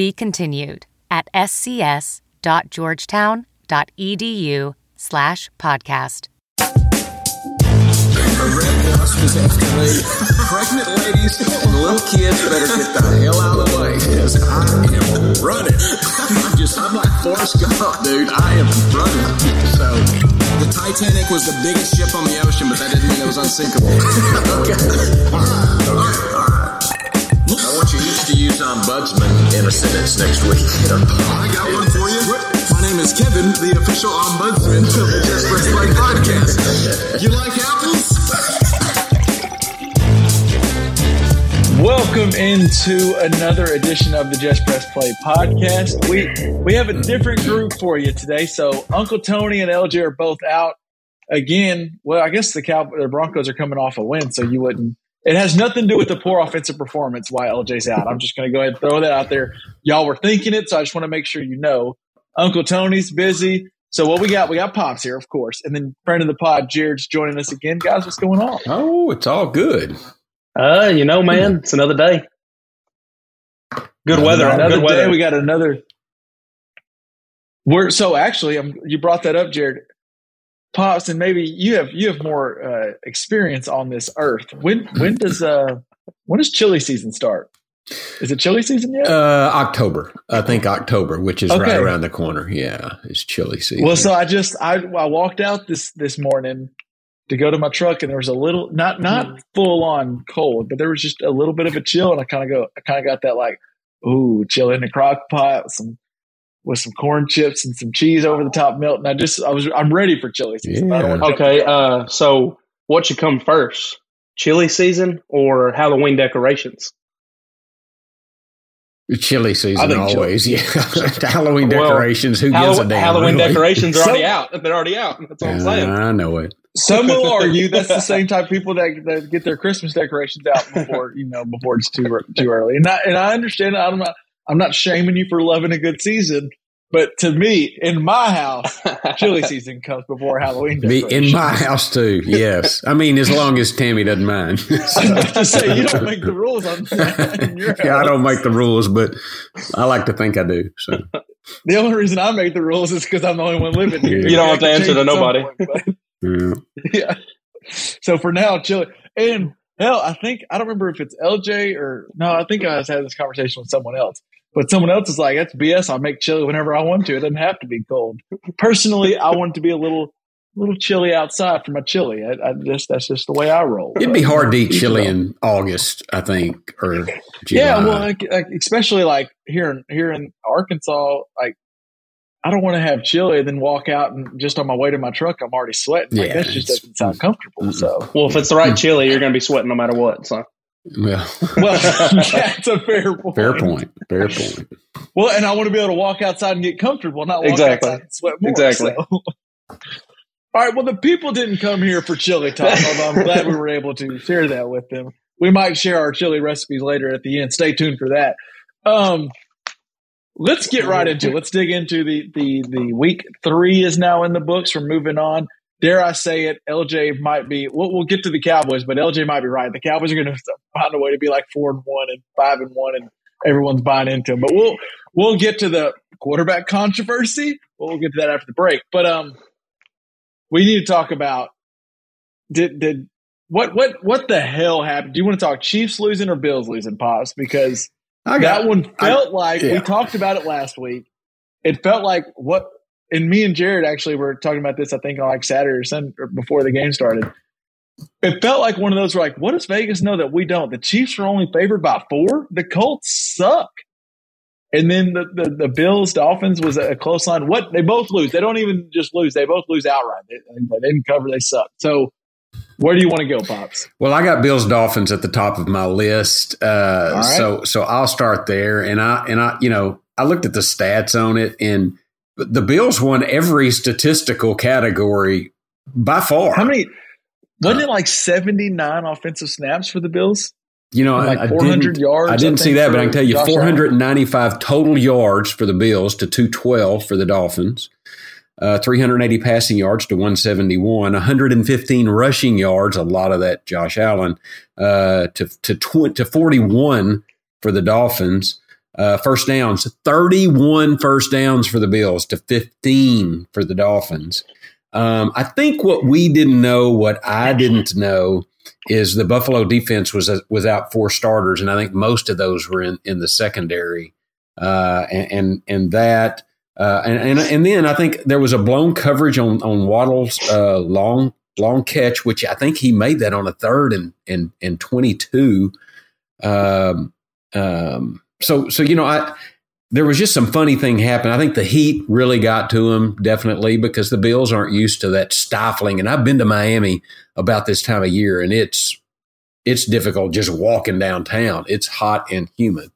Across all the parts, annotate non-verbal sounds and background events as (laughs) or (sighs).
Be continued at scs.georgetown.edu slash podcast. Pregnant ladies and little kids better get the hell out of the way because I am running. I'm just, I'm like Forrest Gump, dude. I am running. So, the Titanic was the biggest ship on the ocean, but that didn't mean it was unsinkable. (laughs) okay. All right, all right, all right. Ombudsman in a sentence next week. I got one for you. My name is Kevin, the official ombudsman of the Just Press Play podcast. You like apples? Welcome into another edition of the Just Press Play podcast. We we have a different group for you today. So Uncle Tony and LJ are both out again. Well, I guess the Cow the Broncos are coming off a win, so you wouldn't. It has nothing to do with the poor offensive performance why LJ's out. I'm just going to go ahead and throw that out there. Y'all were thinking it, so I just want to make sure you know. Uncle Tony's busy. So what we got? We got Pops here, of course, and then friend of the pod, Jared's joining us again. Guys, what's going on? Oh, it's all good. Uh, you know, man, it's another day. Good weather. Another good day. weather. We got another. We're so actually. I'm, you brought that up, Jared. Pops, and maybe you have you have more uh, experience on this earth. When when does uh when does chili season start? Is it chili season yet? Uh, October, I think October, which is Okay. right around the corner. Yeah, it's chilly season. well, so I just I I walked out this this morning to go to my truck, and there was a little not not full on cold, but there was just a little bit of a chill, and I kind of go I kind of got that like ooh chill in the crock pot, some with some corn chips and some cheese over the top melt, and I just I was I'm ready for chili season. Yeah. Okay, uh, so what should come first? Chili season or Halloween decorations? Chili season think chili. always. Yeah, (laughs) Halloween Well, decorations. Who gives Hallow- a damn? Halloween really? decorations are already So- out. They're already out. That's all I'm saying. I know it. Some will argue (laughs) that's the same type of people that, that get their Christmas decorations out before you know before it's too too early. And I and I understand. I'm not I'm not shaming you for loving a good season, but to me, in my house, chili (laughs) season comes before Halloween. Be in my house too. Yes, I mean as long as Tammy doesn't mind. (laughs) I was about to say you don't make the rules on (laughs) in your house. yeah, I don't make the rules, but I like to think I do. So The only reason I make the rules is because I'm the only one living here. You don't have to answer to nobody. point, yeah. yeah. So for now, chili. And hell, I think I don't remember if it's LJ or no. I think I was having this conversation with someone else. But someone else is like, "That's BS. I'll make chili whenever I want to. It doesn't have to be cold." Personally, I want it to be a little, little chilly outside for my chili. I, I just that's just the way I roll. it'd be hard to eat chili in August, I think, or July. Yeah, well, like, like, especially like here in here in Arkansas, like I don't want to have chili and then walk out and just on my way to my truck, I'm already sweating. Like, Yeah, that just doesn't sound comfortable. So, Well, if it's the right chili, you're going to be sweating no matter what. So well, well, (laughs) that's a fair point. fair point. Fair point. Well, and I want to be able to walk outside and get comfortable, not walk Exactly. outside and sweat more. Exactly. so. (laughs) All right. Well, the people didn't come here for chili talk, although I'm glad we were able to share that with them. We might share our chili recipes later at the end. Stay tuned for that. Um, let's get right into it. Let's dig into the the the week three is now in the books. We're moving on. Dare I say it? LJ might be. We'll, we'll get to the Cowboys, but LJ might be right. The Cowboys are going (laughs) to find a way to be like four and one and five and one, and everyone's buying into them. But we'll we'll get to the quarterback (laughs) controversy. We'll get to that after the break. But um, we need to talk about did did what what what the hell happened? Do you want to talk Chiefs losing or Bills losing, Pops? Because I that one I- felt like we talked about it last week. It felt like what, and me and Jared actually were talking about this. I think on like Saturday or Sunday or before the game started. It felt like one of those where like, what does Vegas know that we don't? The Chiefs are only favored by four. The Colts suck. And then the, the, the Bills Dolphins was a close line. What they both lose. They don't even just lose. They both lose outright. They, they didn't cover. They suck. So where do you want to go, Pops? Well, I got Bills Dolphins at the top of my list, uh, right. so so I'll start there. And I and I, you know, I looked at the stats on it, and the Bills won every statistical category by far. How many? Wasn't it like seventy nine offensive snaps for the Bills? You know, like I, I 400 didn't, yards, I I didn't see that, but I can tell you Josh Allen. 495 total yards for the Bills to 212 for the Dolphins. Uh, 380 passing yards to 171, 115 rushing yards, a lot of that Josh Allen, uh, to to, tw- to 41 for the Dolphins. Uh, first downs, 31 first downs for the Bills to 15 for the Dolphins. Um, I think what we didn't know, what I didn't know, is the Buffalo defense was without four starters, and I think most of those were in, in the secondary, uh, and, and and that, uh, and, and and then I think there was a blown coverage on on Waddle's uh, long long catch, which I think he made that on a third and and and twenty two. Um, um, so so you know I there was just some funny thing happen. I think the heat really got to him definitely because the Bills aren't used to that stifling. And I've been to Miami about this time of year, and it's it's difficult just walking downtown. It's hot and humid.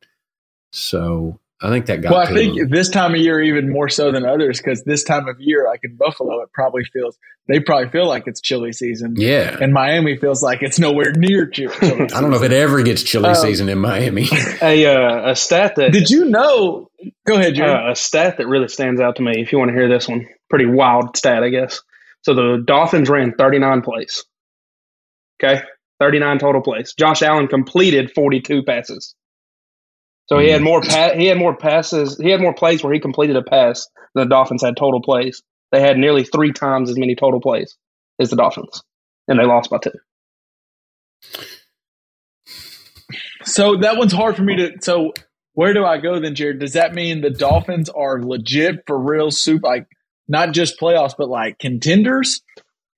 So I think that got. Well, I think him. this time of year even more so than others because this time of year, like in Buffalo, it probably feels they probably feel like it's chilly season, yeah. and Miami feels like it's nowhere near chilly. (laughs) I don't know if it ever gets chilly Um, season in Miami. (laughs) A uh, a stat that Did you know? Go ahead, Jerry. uh, a stat that really stands out to me. If you want to hear this one, pretty wild stat, I guess. So the Dolphins ran 39 plays. Okay, 39 total plays. Josh Allen completed 42 passes. So he had mm-hmm. more pa- he had more passes. He had more plays where he completed a pass than the Dolphins had total plays. They had nearly three times as many total plays as the Dolphins, and they lost by two. So that one's hard for me to. So where do I go then, Jared? Does that mean the Dolphins are legit for real soup, like not just playoffs, but like contenders?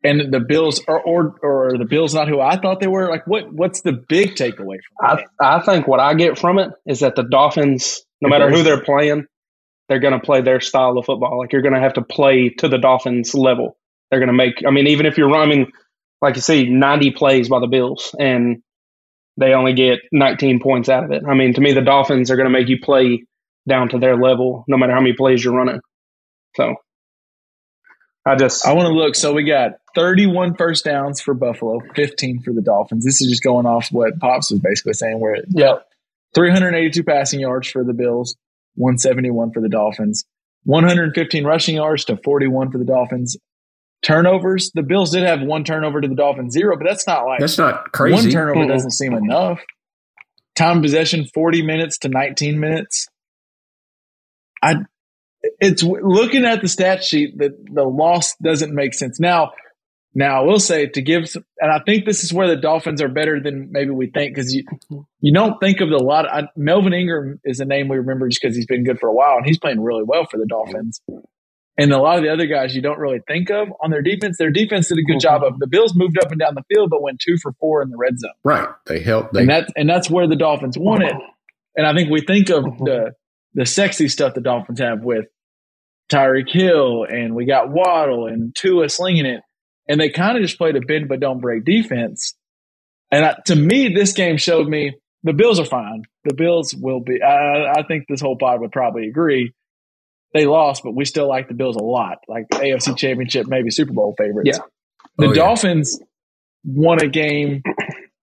And the Bills are, or or the Bills not who I thought they were. Like what? What's the big takeaway from I. I think what I get from it is that the Dolphins, no matter who they're playing, they're going to play their style of football. Like you're going to have to play to the Dolphins level. They're going to make. I mean, even if you're running, like you see, 90 plays by the Bills, and they only get 19 points out of it. I mean, to me, the Dolphins are going to make you play down to their level, no matter how many plays you're running. So, I just I want to look. So we got 31 first downs for Buffalo, 15 for the Dolphins. This is just going off what Pops was basically saying. Where yeah. 382 passing yards for the Bills, 171 for the Dolphins, 115 rushing yards to 41 for the Dolphins. Turnovers, the Bills did have one turnover to the Dolphins zero, but that's not like That's not crazy. one turnover doesn't seem enough. Time of possession 40 minutes to 19 minutes. I it's looking at the stat sheet that the loss doesn't make sense. Now, now I will say to give, some, and I think this is where the Dolphins are better than maybe we think because you you don't think of the lot. I, Melvin Ingram is a name we remember just because he's been good for a while and he's playing really well for the Dolphins. And a lot of the other guys you don't really think of on their defense. Their defense did a good job of the Bills moved up and down the field, but went two for four in the red zone Right. They helped. They and that's and that's where the Dolphins won it. And I think we think of the the sexy stuff the Dolphins have with Tyreek Hill and we got Waddle and Tua slinging it, and they kind of just played a bend but don't break defense. And I, to me, this game showed me the Bills are fine. The Bills will be. I, I think this whole pod would probably agree. They lost, but we still like the Bills a lot. Like AFC Championship, maybe Super Bowl favorites. Yeah. The Oh, yeah. Dolphins won a game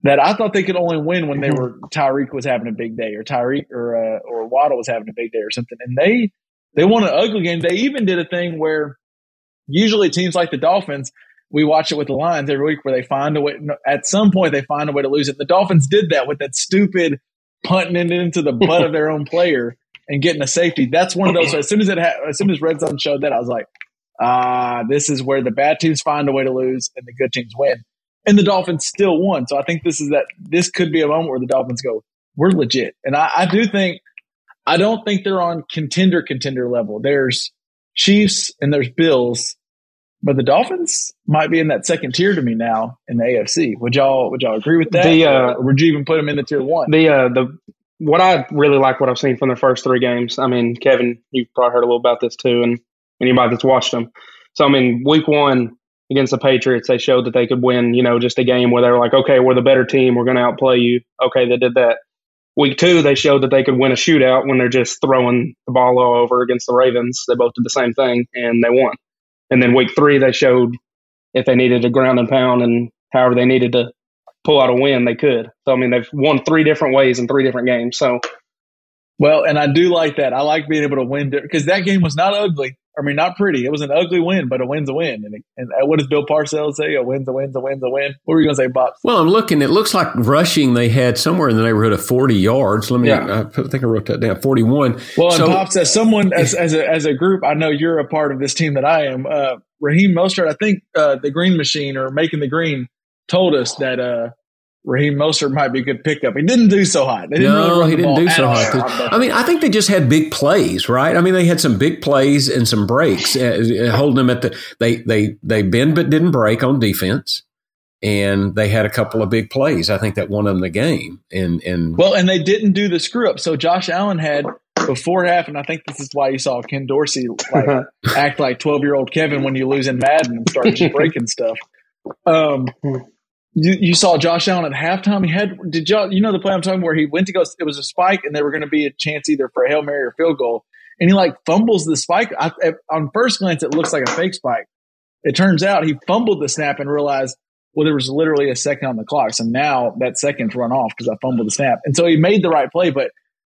that I thought they could only win when they were Tyreek was having a big day or Tyreek or uh, or Waddle was having a big day or something, and they they won an ugly game. They even did a thing where usually teams like the Dolphins, we watch it with the Lions every week where they find a way. At some point, they find a way to lose it. The Dolphins did that with that stupid punting it into the butt of their own player and getting a safety. That's one of those. So as soon as it ha- as soon as Red Zone showed that, I was like, ah, this is where the bad teams find a way to lose and the good teams win. And the Dolphins still won. So I think this is that this could be a moment where the Dolphins go, we're legit. And I, I do think I don't think they're on contender contender level. There's Chiefs and there's Bills, but the Dolphins might be in that second tier to me now in the AFC. Would y'all would y'all agree with that? The, uh, or would you even put them in the tier one? The uh, the what I really like what I've seen from their first three games. I mean, Kevin, you've probably heard a little about this too, and anybody that's watched them. So I mean, week one against the Patriots, they showed that they could win. You know, just a game where they were like, okay, we're the better team, we're going to outplay you. Okay, they did that. week two, they showed that they could win a shootout when they're just throwing the ball all over against the Ravens. They both did the same thing and they won. And then week three, they showed if they needed a ground and pound and however they needed to pull out a win, they could. So, I mean, they've won three different ways in three different games. So, well, and I do like that. I like being able to win because that game was not ugly. I mean, not pretty. It was an ugly win, but a win's a win. And, and what does Bill Parcells say? A win's a win's a win's a win. What were you going to say, Bob? Well, I'm looking. It looks like rushing they had somewhere in the neighborhood of 40 yards. Let me. Yeah. I think I wrote that down. 41. Well, so, and Pops, as someone as as a, as a group, I know you're a part of this team that I am. Uh, Raheem Mostert, I think uh, the Green Machine or Making the Green told us that uh, Raheem Mostert might be a good pickup. He didn't do so hot. no, really he didn't do so hot. I mean, I think they just had big plays, right? I mean, they had some big plays and some breaks, uh, uh, holding them at the. They they they bend but didn't break on defense, and they had a couple of big plays. I think that won them the game. And and well, and they didn't do the screw up. So Josh Allen had before half, and I think this is why you saw Ken Dorsey like act like twelve year old Kevin when you lose in Madden and start just (laughs) breaking stuff. Um, you, you saw Josh Allen at halftime. He had did y'all you know the play I'm talking where he went to go it was a spike and there were going to be a chance either for a hail mary or field goal and he like fumbles the spike. I, on first glance, it looks like a fake spike. It turns out he fumbled the snap and realized well there was literally a second on the clock, so now that second's run off because I fumbled the snap, and so he made the right play, but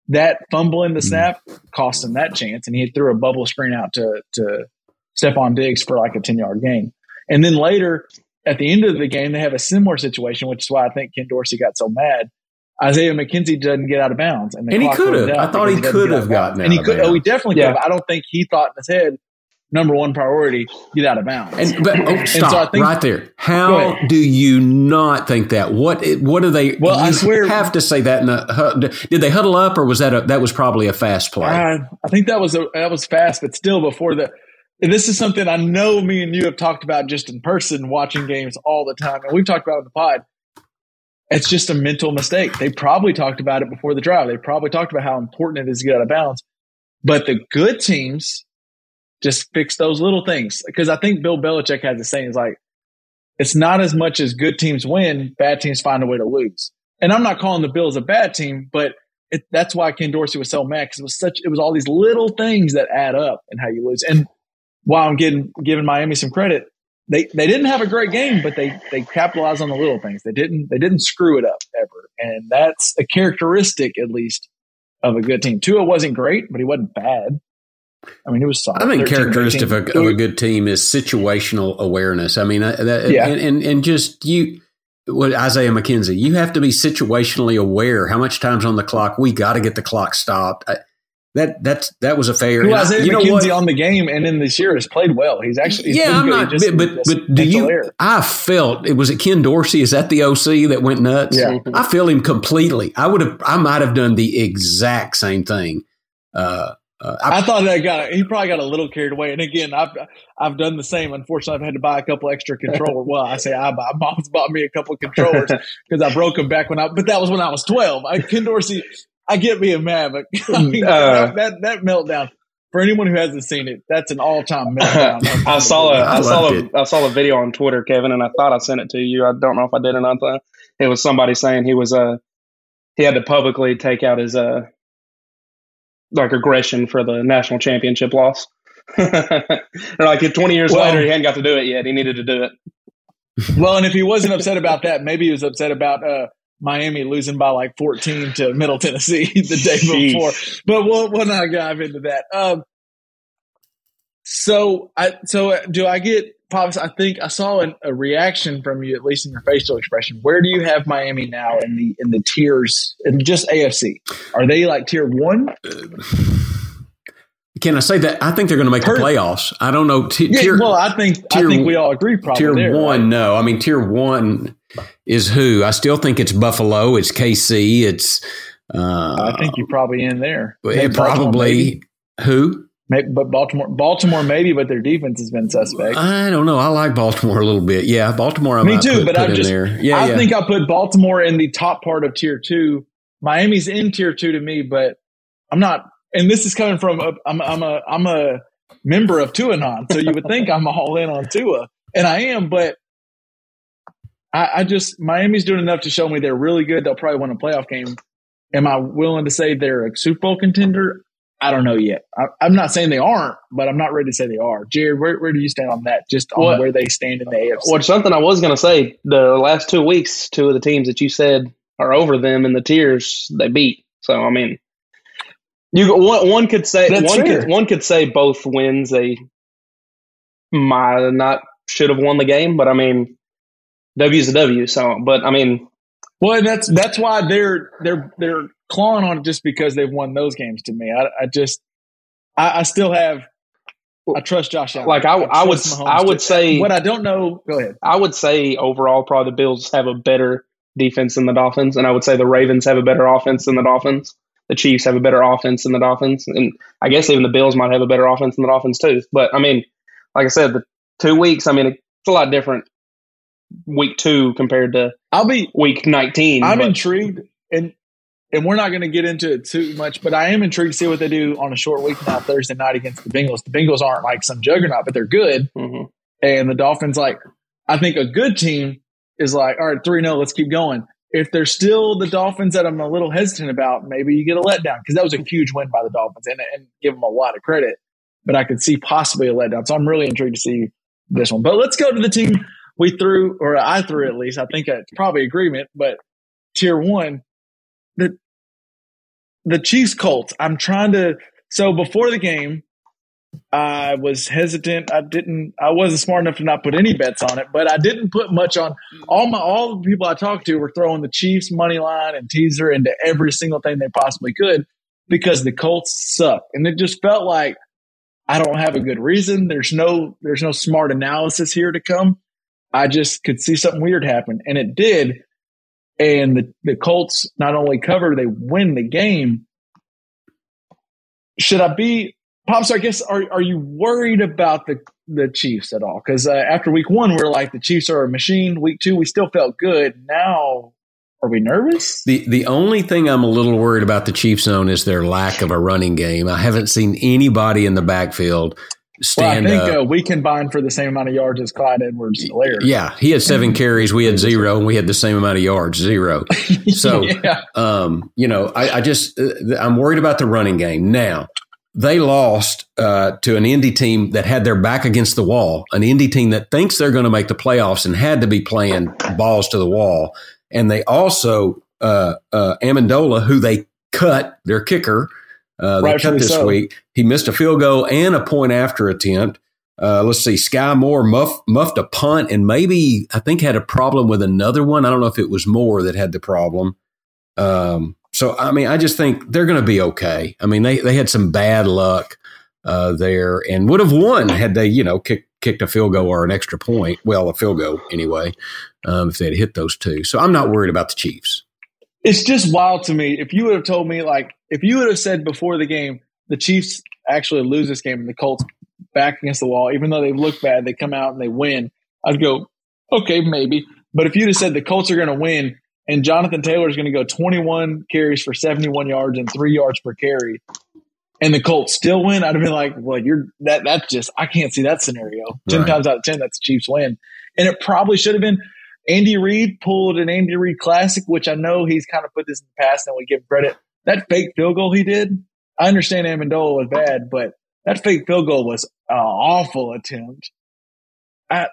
that fumbling the mm. snap cost him that chance, and he threw a bubble screen out to to Stefon Diggs for like a ten yard gain, and then later at the end of the game, they have a similar situation, which is why I think Ken Dorsey got so mad. Isaiah McKenzie doesn't get out of bounds, and, and he could have. I thought he could have gotten, and he could. Oh, he definitely yeah. could have. I don't think he thought in his head, number one priority, get out of bounds. And but oh, stop so think, right there. How do you not think that? What what do they? Well, I swear, have to say that. In a, did they huddle up, or was that a, that was probably a fast play? I, I think that was a, that was fast, but still before the and this is something I know me and you have talked about just in person, watching games all the time, and we've talked about it in the pod. It's just a mental mistake. They probably talked about it before the drive. They probably talked about how important it is to get out of bounds. But the good teams just fix those little things. Because I think Bill Belichick has the saying, it's like, it's not as much as good teams win, bad teams find a way to lose. And I'm not calling the Bills a bad team, but it, that's why Ken Dorsey was so mad because it was such, it was all these little things that add up and how you lose. And while I'm getting giving Miami some credit, they they didn't have a great game, but they they capitalized on the little things. They didn't they didn't screw it up ever, and that's a characteristic at least of a good team. Tua wasn't great, but he wasn't bad. I mean, it was solid. I think characteristic of a, of a, good team is situational awareness. I mean, uh, that, yeah. and, and, and just you, what Isaiah McKenzie, you have to be situationally aware. How much time's on the clock? We got to get the clock stopped. That that's that was a fair. Who Isaiah you McKenzie on the game and in this year has played well. He's actually he's yeah. I'm not, just, but but do you? Error. I felt it was it Ken Dorsey. Is that the OC that went nuts? Yeah, I feel him completely. I would have. I might have done the exact same thing. Uh, uh, I, I, thought that got he probably got a little carried away. And again, I've I've done the same. Unfortunately, I've had to buy a couple extra controllers. well, I say I buy. Mom's bought me a couple controllers (laughs) because I broke them back when I. But that was when I was twelve. I, Ken Dorsey I get being mad, but (laughs) I mean, uh, that, that meltdown for anyone who hasn't seen it, that's an all time (laughs) meltdown. I saw a, I, I saw a, I saw a video on Twitter, Kevin, and I thought I sent it to you. I don't know if I did or not. It was somebody saying he was uh he had to publicly take out his uh like aggression for the national championship loss. (laughs) like 20 years well, later, he hadn't got to do it yet. He needed to do it. well, and if he wasn't upset about that, maybe he was upset about uh, Miami losing by like 14 to Middle Tennessee (laughs) the day Jeez. before. But we'll, we'll not dive into that. Um, so I, so do I get pops? I think I saw an, a reaction from you, at least in your facial expression. Where do you have Miami now in the, in the tiers and just AFC? Are they like tier one? (sighs) Can I say that? I think they're going to make the playoffs. I don't know. T- yeah, tier, well, I think tier, I think we all agree. Probably tier there, one, right? no. I mean, tier one is who? I still think it's Buffalo. It's KC. It's. Uh, I think you're probably in there. probably who? Maybe, but Baltimore, Baltimore, maybe, but their defense has been suspect. I don't know. I like Baltimore a little bit. Yeah, Baltimore. I Me too. Put, but I just, there. yeah, I yeah. think I'll put Baltimore in the top part of tier two. Miami's in tier two to me, but I'm not. And this is coming from a, I'm, I'm a I'm a member of Tuanon, so you would think I'm all in on Tua, and I am. But I, I, just Miami's doing enough to show me they're really good. They'll probably win a playoff game. Am I willing to say they're a Super Bowl contender? I don't know yet. I, am not saying they aren't, but I'm not ready to say they are. Jared, where, where do you stand on that? Just on where they stand in the AFC? Well, something I was going to say. The last two weeks, two of the teams that you said are over them in the tiers, they beat. So I mean, you one, one could say That's one fair. could one could say both wins they might not should have won the game, but I mean, W's a W. So, but I mean, well, that's that's why they're they're they're clawing on it just because they've won those games. To me, I, I just I, I, still have I trust Josh Allen. Like I, I, I would I would say what I don't know. Go ahead. I would say overall, probably the Bills have a better defense than the Dolphins, and I would say the Ravens have a better offense than the Dolphins. The Chiefs have a better offense than the Dolphins, and I guess even the Bills might have a better offense than the Dolphins too. But I mean, like I said, the two weeks. I mean, it's a lot different week two compared to I'll be week nineteen. I'm but. intrigued, and and we're not going to get into it too much, but I am intrigued to see what they do on a short week now Thursday night against the Bengals. The Bengals aren't like some juggernaut, but they're good, mm-hmm. and the Dolphins like I think a good team is like all right three 0 let's keep going. If they're still the Dolphins that I'm a little hesitant about, maybe you get a letdown because that was a huge win by the Dolphins and, and give them a lot of credit. But I could see possibly a letdown, so I'm really intrigued to see this one. But let's go to the team we threw, or I threw at least. I think it's probably agreement, but tier one, the the Chiefs Colts. I'm trying to. So before the game, I was hesitant. I didn't. I wasn't smart enough to not put any bets on it, but I didn't put much on. All my all the people I talked to were throwing the Chiefs money line and teaser into every single thing they possibly could because the Colts suck, and it just felt like I don't have a good reason. There's no there's no smart analysis here to come. I just could see something weird happen, and it did. And the, the Colts not only cover, they win the game. Should I be pops? I guess are are you worried about the the Chiefs at all? Because uh, after week one, we are like the Chiefs are a machine. Week two, we still felt good. Now are we nervous? The the only thing I'm a little worried about the Chiefs zone is their lack of a running game. I haven't seen anybody in the backfield stand well, I think uh, we combined for the same amount of yards as Clyde Edwards. Yeah, he had seven carries, we had zero, and we had the same amount of yards, zero. (laughs) So, yeah. um, you know, I, I just uh, I'm worried about the running game now. They lost uh, to an Indy team that had their back against the wall, an Indy team that thinks they're going to make the playoffs and had to be playing balls to the wall and they also uh, uh, Ammendola, who they cut their kicker, uh, they cut this so. week. He missed a field goal and a point after attempt. Uh, let's see, Sky Moore muff, muffed a punt and maybe I think had a problem with another one. I don't know if it was Moore that had the problem. Um, so I mean, I just think they're going to be okay. I mean, they they had some bad luck uh, there and would have won had they you know kicked kicked a field goal or an extra point. Well, a field goal anyway um, if they had hit those two. So I'm not worried about the Chiefs. It's just wild to me. If you would have told me, like, if you would have said before the game, the Chiefs actually lose this game and the Colts back against the wall, even though they look bad, they come out and they win, I'd go, okay, maybe. But if you'd have said the Colts are going to win and Jonathan Taylor is going to go 21 carries for 71 yards and three yards per carry, and the Colts still win, I'd have been like, well, you're that. That's just I can't see that scenario. Ten right. times out of ten, that's the Chiefs win, and it probably should have been. Andy Reid pulled an Andy Reid classic, which I know he's kind of put this in the past and we give credit. That fake field goal he did, I understand Ammendola was bad, but that fake field goal was an awful attempt. I,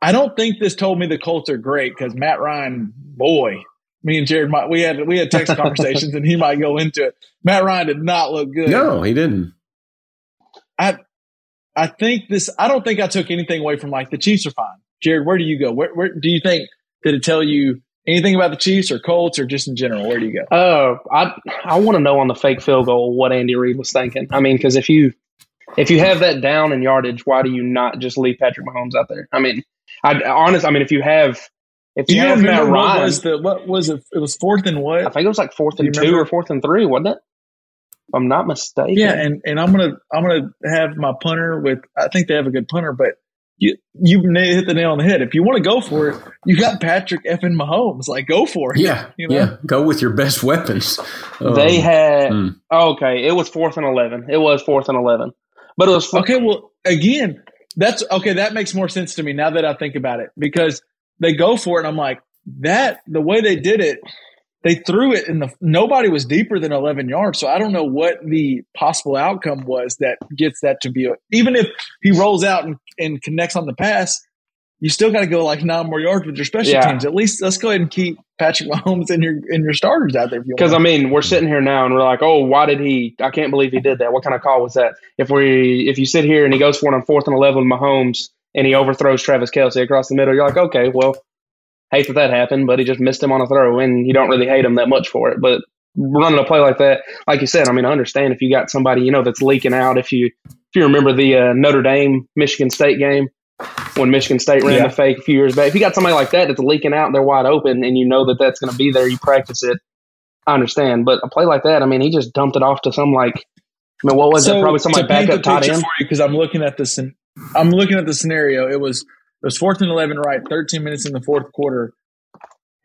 I don't think this told me the Colts are great because Matt Ryan, boy, me and Jared, might, we had we had text (laughs) conversations and he might go into it. Matt Ryan did not look good. No, he didn't. I I think this. I don't think I took anything away from like the Chiefs are fine. Jared, where do you go? Where, where do you think did it tell you anything about the Chiefs or Colts or just in general? Where do you go? Uh, I I want to know on the fake field goal what Andy Reid was thinking. I mean, because if you if you have that down in yardage, why do you not just leave Patrick Mahomes out there? I mean, I honest. I mean, if you have if you, you have Matt Ryan, what was the what was it? It was fourth and what? I think it was like fourth and two or fourth and three, wasn't it? If I'm not mistaken. Yeah, and, and I'm gonna I'm gonna have my punter with. I think they have a good punter, but you you hit the nail on the head. If you want to go for it, you got Patrick effing Mahomes. Like, go for it. Yeah, you know? yeah. Go with your best weapons. Um, they had mm. okay. It was fourth and eleven. It was fourth and eleven, but it was okay. Well, again, that's okay. That makes more sense to me now that I think about it because they go for it. and I'm like that. The way they did it, they threw it and the nobody was deeper than 11 yards. So I don't know what the possible outcome was that gets that to be a, even if he rolls out and, and connects on the pass, you still got to go like nine more yards with your special Yeah. teams. At least let's go ahead and keep Patrick Mahomes and your and your starters out there. Because I mean, we're sitting here now and we're like, oh, why did he? I can't believe he did that. What kind of call was that? If we, if you sit here and he goes for it on fourth and eleven, with Mahomes, and he overthrows Travis Kelce across the middle, you're like, okay, well, hate that that happened, but he just missed him on a throw, and you don't really hate him that much for it. But running a play like that, like you said, I mean, I understand if you got somebody you know that's leaking out. If you if you remember the uh, Notre Dame Michigan State game when Michigan State ran Yeah. the fake a few years back, if you got somebody like that that's leaking out and they're wide open, and you know that that's going to be there, you practice it. I understand, but a play like that, I mean, he just dumped it off to some like, I mean, what was it? Probably some like backup tight end. because I'm looking at this. and I'm looking at the scenario. It was it was fourth and eleven, right? Thirteen minutes in the fourth quarter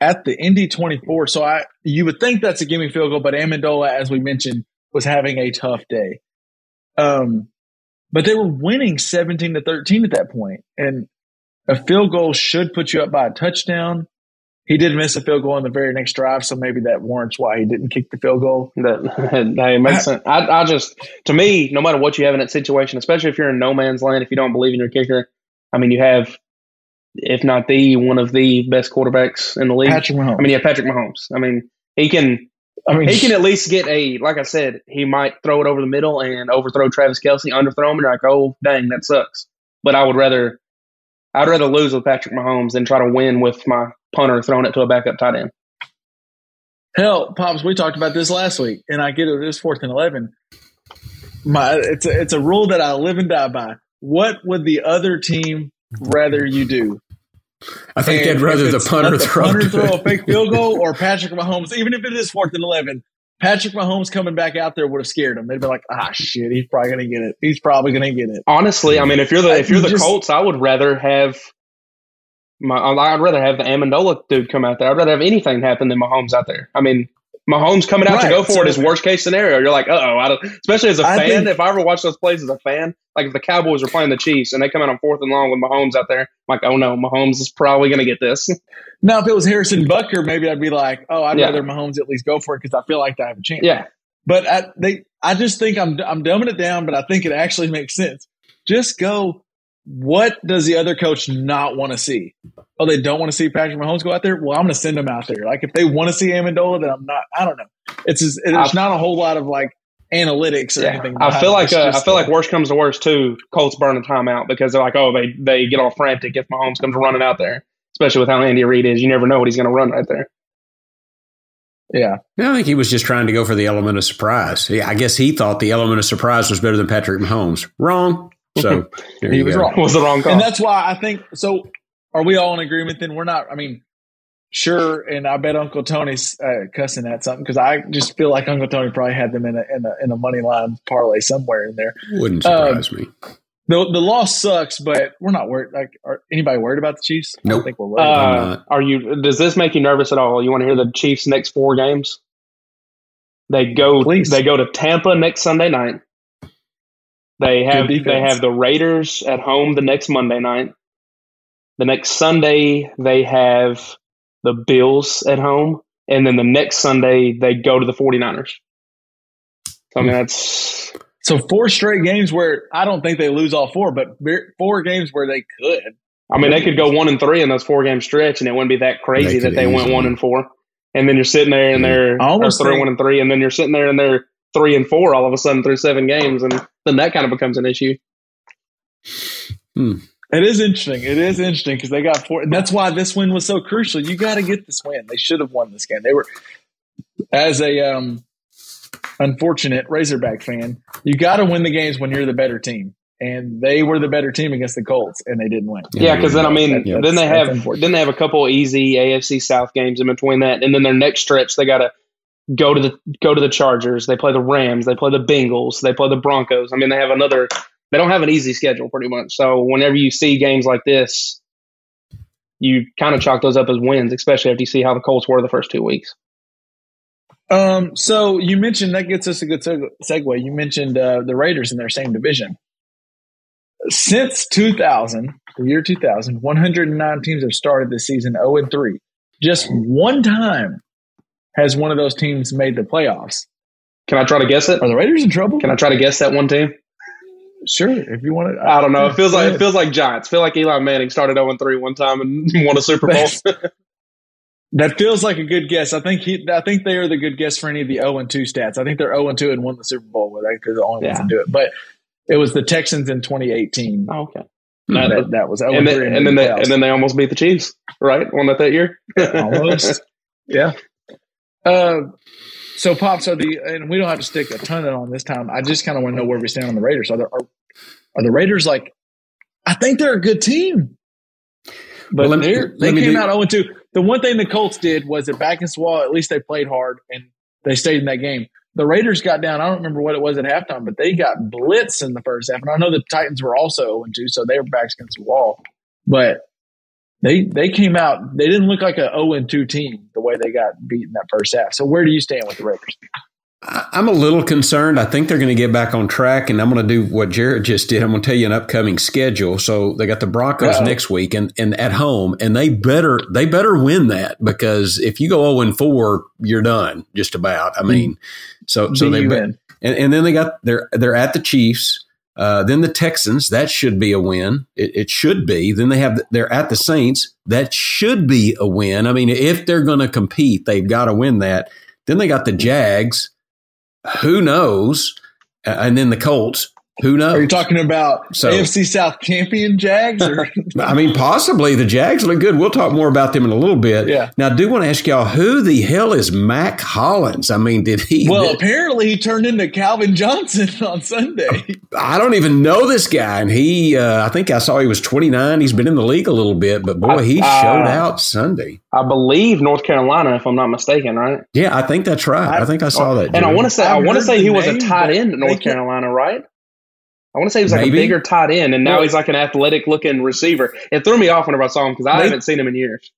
at the Indy 24. So I you would think that's a gimme field goal, but Ammendola, as we mentioned, was having a tough day. Um, but they were winning 17 to 13 at that point, and a field goal should put you up by a touchdown. He did miss a field goal in the very next drive, so maybe that warrants why he didn't kick the field goal. That hey, makes sense. I, I just, to me, no matter what you have in that situation, especially if you're in no man's land, if you don't believe in your kicker, I mean, you have, if not the one of the best quarterbacks in the league. Patrick Mahomes. I mean, yeah, Patrick Mahomes. I mean, he can I mean, he can at least get a like I said, he might throw it over the middle and overthrow Travis Kelce, underthrow him, and you're like, oh dang, that sucks. But I would rather I'd rather lose with Patrick Mahomes than try to win with my punter throwing it to a backup tight end. Hell, pops, we talked about this last week, and I get it. It was fourth and eleven. My, it's a, it's a rule that I live and die by. What would the other team rather you do? I think And they'd rather the punter the throw. punter to throw a fake (laughs) field goal, or Patrick Mahomes, even if it is fourth and eleven, Patrick Mahomes coming back out there would have scared them. They'd be like, "Ah, shit, he's probably gonna get it. He's probably gonna get it." Honestly, I mean, if you're the if you're the Just- Colts, I would rather have my I'd rather have the Ammendola dude come out there. I'd rather have anything happen than Mahomes out there. I mean, Mahomes coming out to go for so- it is worst case scenario. You're like, uh oh, I don't. Especially as a I fan, think- if I ever watch those plays as a fan, like if the Cowboys are playing the Chiefs and they come out on fourth and long with Mahomes out there, I'm like, oh no, Mahomes is probably going to get this. (laughs) Now, if it was Harrison Butker, maybe I'd be like, "Oh, I'd Yeah. rather Mahomes at least go for it because I feel like I have a chance." yeah, But I, they, I just think I'm, I'm dumbing it down, but I think it actually makes sense. Just go. What does the other coach not want to see? Oh, they don't want to see Patrick Mahomes go out there. Well, I'm going to send them out there. Like if they want to see Ammendola, then I'm not. I don't know. It's just, there's I- not a whole lot of like analytics or yeah. anything. I feel like uh, I feel like worst comes to worst too. Colts burn a timeout because they're like, oh, they they get all frantic if Mahomes comes running out there. Especially with how Andy Reid is, you never know what he's going to run right there. yeah. Yeah, I think he was just trying to go for the element of surprise. Yeah, I guess he thought the element of surprise was better than Patrick Mahomes. Wrong. So (laughs) He was go. wrong. was the wrong call. And that's why I think so. Are we all in agreement? Then we're not. I mean, sure. And I bet Uncle Tony's uh, cussing at something because I just feel like Uncle Tony probably had them in a in a, in a money line parlay somewhere in there. Wouldn't Um, surprise me. The the loss sucks, but we're not worried. Like, are anybody worried about the Chiefs? I don't Nope. think we're worried. Uh, not. are you? Does this make you nervous at all? You want to hear the Chiefs' next four games? They go. Please. They go to Tampa next Sunday night. They have. They have the Raiders at home the next Monday night. The next Sunday they have the Bills at home, and then the next Sunday they go to the 49ers. So, I mean, that's so four straight games where I don't think they lose all four, but four games where they could. I mean, they could go one and three in those four game stretch, and it wouldn't be that crazy They that could they went one and four. And then you're sitting there and Yeah. they're I almost three, one and three, and then you're sitting there and they're three and four all of a sudden through seven games, and then that kind of becomes an issue. It is interesting. It is interesting because they got four, and that's why this win was so crucial. You got to get this win. They should have won this game. They were, as a um, unfortunate Razorback fan, you got to win the games when you're the better team, and they were the better team against the Colts, and they didn't win. Yeah, because then I mean, That- then they that's- that's have then they have a couple easy AFC South games in between that, and then their next stretch they got to go to the go to the Chargers. They play the Rams. They play the Bengals. They play the Broncos. I mean, they have another. They don't have an easy schedule, pretty much. So whenever you see games like this, you kind of chalk those up as wins, especially after you see how the Colts were the first two weeks. Um, so you mentioned that gets us a good segue. You mentioned uh, the Raiders in their same division. Since 2000, the year 2000, 109 teams have started this season 0 and 3. Just one time has one of those teams made the playoffs? Can I try to guess it? Are the Raiders in trouble? Can I try to guess that one team? Sure, if you want to. I don't know. It feels like it feels like Giants. feel like Eli Manning started 0 3 one time and (laughs) won a Super Bowl. that feels like a good guess. I think he. I think they are the good guess for any of the 0 2 stats. I think they're 0 2 and won the Super Bowl because the only ones Yeah. to do it. But it was the Texans in 2018. oh, okay. Hmm. That, that was 0 And 3 then, and then they and then they almost beat the Chiefs, right? Won that that year. almost. (laughs) yeah. Uh, so pop. So the and we don't have to stick a ton on this time. I just kind of want to know where we stand on the Raiders. Are, there, are are the Raiders like? I think they're a good team, but Well, let me- they let me came do- out zero two. The one thing the Colts did was that back against the wall. At least they played hard and they stayed in that game. The Raiders got down. I don't remember what it was at halftime, but they got blitzed in the first half. And I know the Titans were also 0 2, so they were back against the wall. But they they came out. They didn't look like a 0 2 team the way they got beat in that first half. So where do you stand with the Raiders? I'm a little concerned. I think they're going to get back on track, and I'm going to do what Jared just did. I'm going to tell you an upcoming schedule. So they got the Broncos Uh-oh. next week, and, and at home, and they better they better win that because if you go 0 and 4, you're done. Just about. I mean, mm-hmm. so so they and, and then they got they're they're at the Chiefs. Uh, then the Texans, that should be a win. It, it should be. Then they have they're at the Saints, that should be a win. I mean, if they're going to compete, they've got to win that. Then they got the Jags. Who knows? And then the Colts. Who knows? Are you talking about So- AFC South champion Jags? Or (laughs) (laughs) I mean, possibly the Jags look good. We'll talk more about them in a little bit. Yeah. Now, I do want to ask y'all who the hell is Mack Hollins? I mean, did he? well, apparently he turned into Calvin Johnson (laughs) on Sunday. I don't even know this guy, and he. Uh, I think I saw he was 29. He's been in the league a little bit, but boy, he Uh, showed out Sunday. I believe North Carolina, if I'm not mistaken, right? Yeah, I think that's right. I, think I saw that. And I want to say I I've want to say he was a tight end at North Carolina, right? I want to say he was like Maybe. a bigger tight end, and now Well- he's like an athletic looking receiver. It threw me off whenever I saw him because I They- haven't seen him in years.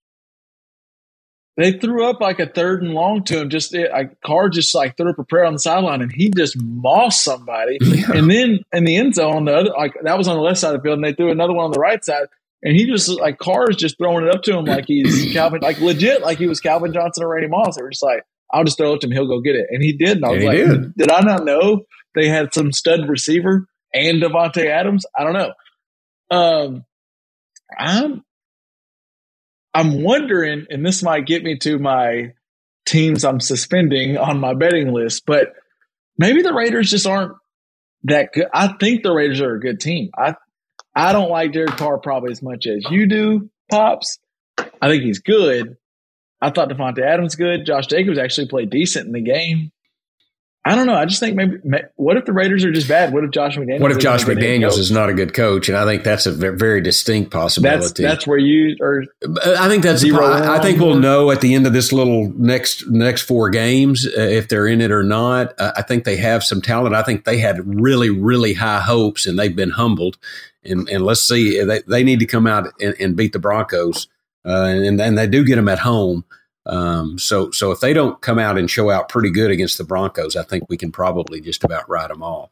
they threw up like a third and long to him. Just like car just like threw up a prayer on the sideline, and he just mossed somebody. (laughs) Yeah. And then in the end zone, on the other like that was on the left side of the field, and they threw another one on the right side. And he just like cars just throwing it up to him like he's (coughs) Calvin, like legit, like he was Calvin Johnson or Randy Moss. They were just like, "I'll just throw it to him; he'll go get it." And he did. And I was And he like, did. "Did I not know they had some stud receiver and Davante Adams?" I don't know. Um, I'm I'm wondering, and this might get me to my teams I'm suspending on my betting list, but maybe the Raiders just aren't that good. I think the Raiders are a good team. I I don't like Derek Carr probably as much as you do, Pops. I think he's good. I thought Davante Adams good. Josh Jacobs actually played decent in the game. I don't know. I just think maybe. ma- What if the Raiders are just bad? What if Josh McDaniels? what if Josh McDaniels is not a good coach? And I think that's a very distinct possibility. That's that's where you are. I think that's. Zero I, I think we'll know at the end of this little next next four games uh, if they're in it or not. Uh, I think they have some talent. I think they had really really high hopes and they've been humbled. And and let's see, they they need to come out and, and beat the Broncos, uh, and and they do get them at home. Um, so so if they don't come out and show out pretty good against the Broncos, I think we can probably just about write them off.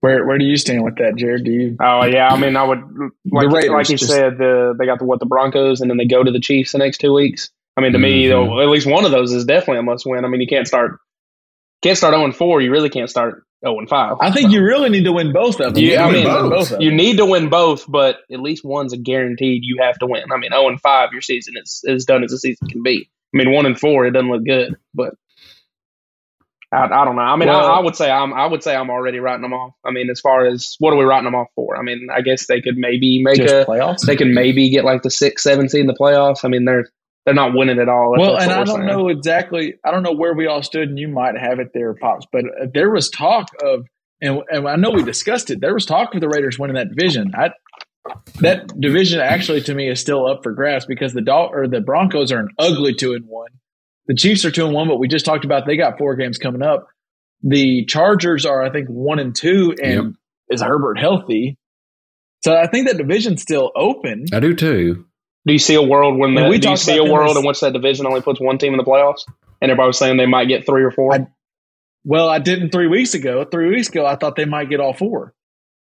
Where where do you stand with that, Jared? Do you? Oh yeah, I mean I would like Raiders like you just- said the they got the what the Broncos and then they go to the Chiefs the next two weeks. I mean to me Mhm. though, at least one of those is definitely a must win. I mean you can't start can't start 0 4. You really can't start 0 5. I think you really need to win both of them. You, You I need mean, to win both of you them. need to win both, but at least one's a guaranteed. You have to win. I mean, zero and five, your season is as done as a season can be. I mean, one and four, it doesn't look good, but I, I don't know. I mean, Well- I, I would say I'm I would say I'm already writing them off. I mean, as far as what are we writing them off for? I mean, I guess they could maybe make a playoffs. they could maybe get like the six, seven seed in the playoffs. I mean, they're they're not winning at all. if Well, and I don't saying. know exactly. I don't know where we all stood, and you might have it there, pops. But uh, there was talk of, and, and I know we discussed it. There was talk of the Raiders winning that division. I, that division actually, to me, is still up for grabs because the Dol- or the Broncos are an ugly two and one. The Chiefs are two and one, but we just talked about they got four games coming up. The Chargers are, I think, one and two, and Yep. is Herbert healthy? So I think that division's still open. I do too. Do you see a world when the, we do you see a world as- in which that division only puts one team in the playoffs? And everybody was saying they might get three or four. I- Well, I didn't three weeks ago. Three weeks ago, I thought they might get all four.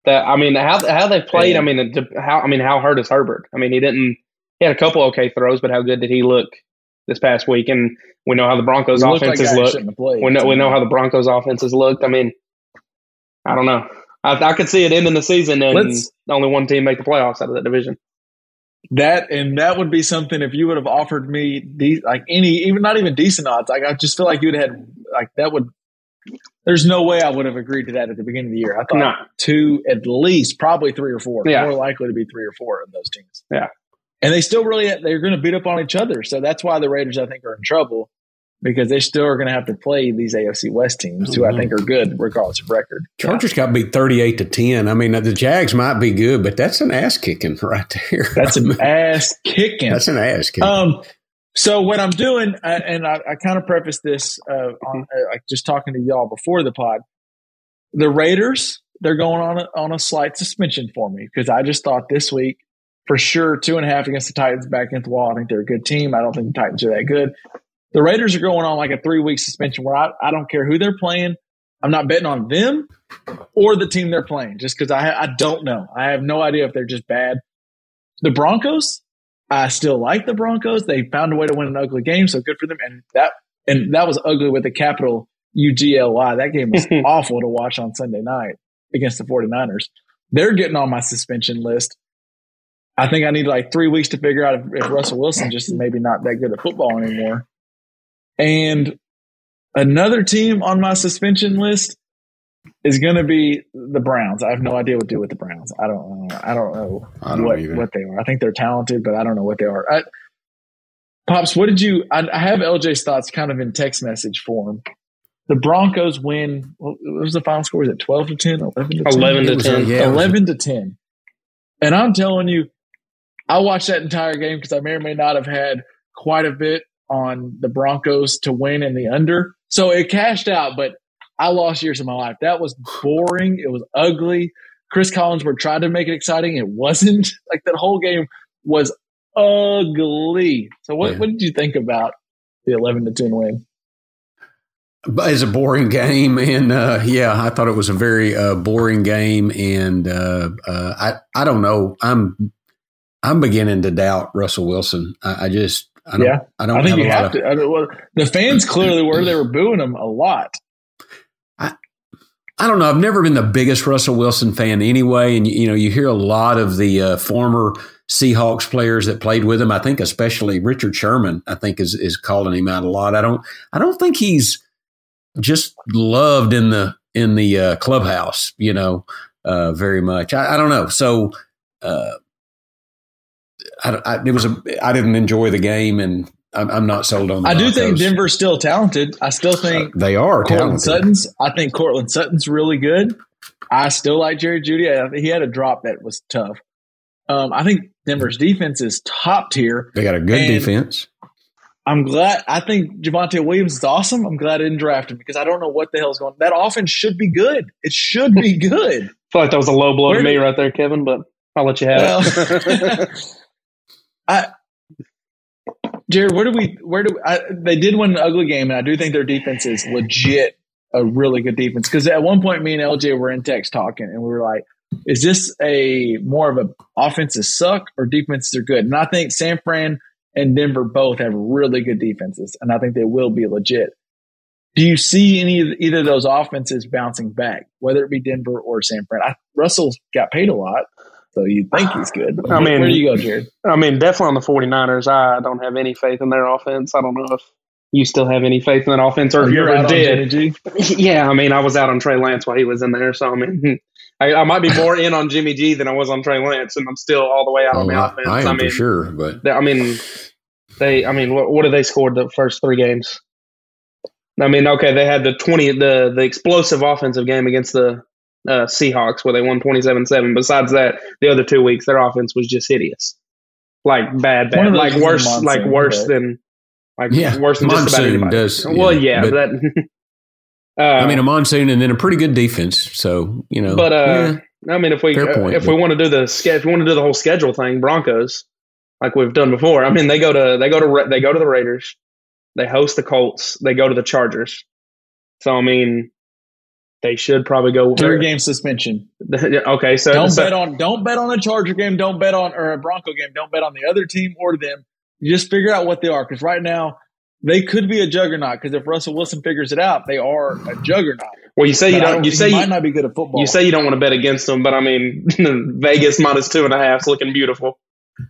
that I mean, how how they played. Yeah. I mean, how I mean, how hurt is Herbert? I mean, he didn't. He had a couple okay throws, but how good did he look this past week, and we know how the Broncos offenses look. we know we know how the Broncos offenses looked. I mean, I don't know. I, I could see it ending the season and Let's, only one team make the playoffs out of that division. That and that would be something if you would have offered me de- like any even not even decent odds. Like I just feel like you'd had like that would. There's no way I would have agreed to that at the beginning of the year. I thought no. two at least, probably three or four. Yeah. More likely to be three or four of those teams. Yeah, and they still really they're going to beat up on each other. So that's why the Raiders I think are in trouble because they still are going to have to play these AFC West teams who I think are good regardless of record. Chargers got to beat 38 to 10. I mean, the Jags might be good, but that's an ass kicking (laughs) right there. That's an (laughs) ass kicking. That's an ass kicking. Um, so what I'm doing, uh, and I, I kind of preface this uh, on uh, like just talking to y'all before the pod, the Raiders they're going on a, on a slight suspension for me because I just thought this week for sure two and a half against the Titans back against the wall. I think they're a good team. I don't think the Titans are that good. The Raiders are going on like a three week suspension where I, I don't care who they're playing. I'm not betting on them or the team they're playing just because I, I don't know. I have no idea if they're just bad. The Broncos, I still like the Broncos. They found a way to win an ugly game, so good for them. And that and that was ugly with the capital U G L Y. That game was (laughs) awful to watch on Sunday night against the 49ers. They're getting on my suspension list. I think I need like three weeks to figure out if, if Russell Wilson just maybe not that good at football anymore. And another team on my suspension list is going to be the Browns. I have no idea what to do with the Browns. I don't know. I don't know I don't what, what they are. I think they're talented, but I don't know what they are. I, Pops, what did you? I, I, have LJ's thoughts kind of in text message form. The Broncos win. What was the final score? Was it twelve to 10? 11 to 10? 11 to 10. Yeah, Eleven to ten. And I'm telling you, I watched that entire game because I may or may not have had quite a bit on the Broncos to win in the under. So it cashed out, but I lost years of my life. That was boring. It was ugly. Chris Collinsworth tried to make it exciting. It wasn't. (laughs) Like that whole game was ugly. So what, yeah. what did you think about the 11 to 10 win? It's a boring game, and uh, yeah, I thought it was a very uh, boring game, and uh, uh I I don't know. I'm I'm beginning to doubt Russell Wilson. I, I just I don't, yeah, I don't. I think you have of, to. I mean, well, the fans clearly were. They were booing him a lot. I, I don't know. I've never been the biggest Russell Wilson fan anyway, and you know, you hear a lot of the uh, former Seahawks players that played with him. I think especially Richard Sherman. I think is is calling him out a lot. I don't. I don't think he's just loved in the in the uh, clubhouse. You know, uh, very much. I, I, don't know. So. Uh, I, I, it was a, I didn't enjoy the game, and I'm, I'm not sold on. That. I do think Denver's still talented. I still think uh, they are. Courtland Sutton's. I think Courtland Sutton's really good. I still like Jerry Jeudy. He had a drop that was tough. Um, I think Denver's defense is top tier. They got a good defense. I'm glad. I think Javonte Williams is awesome. I'm glad I didn't draft him because I don't know what the hell's is going. That offense should be good. It should be (laughs) good. I feel like that was a low blow Where to me right there, Kevin. But I'll let you have well, it. (laughs) (laughs) I, Jared, where do we? Where do I, they did win an ugly game, and I do think their defense is legit a really good defense. Because at one point, me and LJ were in text talking, and we were like, "Is this a more of a offenses suck or defenses are good?" And I think San Fran and Denver both have really good defenses, and I think they will be legit. Do you see any of either of those offenses bouncing back, whether it be Denver or San Fran? I, Russell's got paid a lot. So you think he's good. I mean, where do you go, Jared? I mean, definitely on the 49ers. I don't have any faith in their offense. I don't know if you still have any faith in that offense or oh, if you're ever did. (laughs) Yeah, I mean, I was out on Trey Lance while he was in there. So, I mean, (laughs) I, I, might be more in on Jimmy G than I was on Trey Lance, and I'm still all the way out oh, on the oh, offense. I, am I mean, for sure. But they, I mean, they, I mean, what, what did they scored the first three games? I mean, okay, they had the 20, the, the explosive offensive game against the uh, Seahawks where they won 27-7. Besides that, the other two weeks their offense was just hideous. Like bad, bad, like worse, monsoon, like worse than, like yeah, worse than just about anybody. Does, well, yeah, yeah but, that. (laughs) uh, I mean, a monsoon and then a pretty good defense. So you know, but uh, yeah, I mean, if we uh, point, if but, we want to do the if we want to do the whole schedule thing, Broncos, like we've done before. I mean, they go to they go to they go to the Raiders, they host the Colts, they go to the Chargers. So I mean, they should probably go three game suspension. (laughs) okay, so don't so, bet on don't bet on a Charger game. Don't bet on or a Bronco game. Don't bet on the other team or them. You just figure out what they are because right now they could be a juggernaut because if Russell Wilson figures it out, they are a juggernaut. Well, you say you But I don't. You say you, might not be good at football. you say you don't want to bet against them, but I mean, (laughs) Vegas minus two and a half is looking beautiful.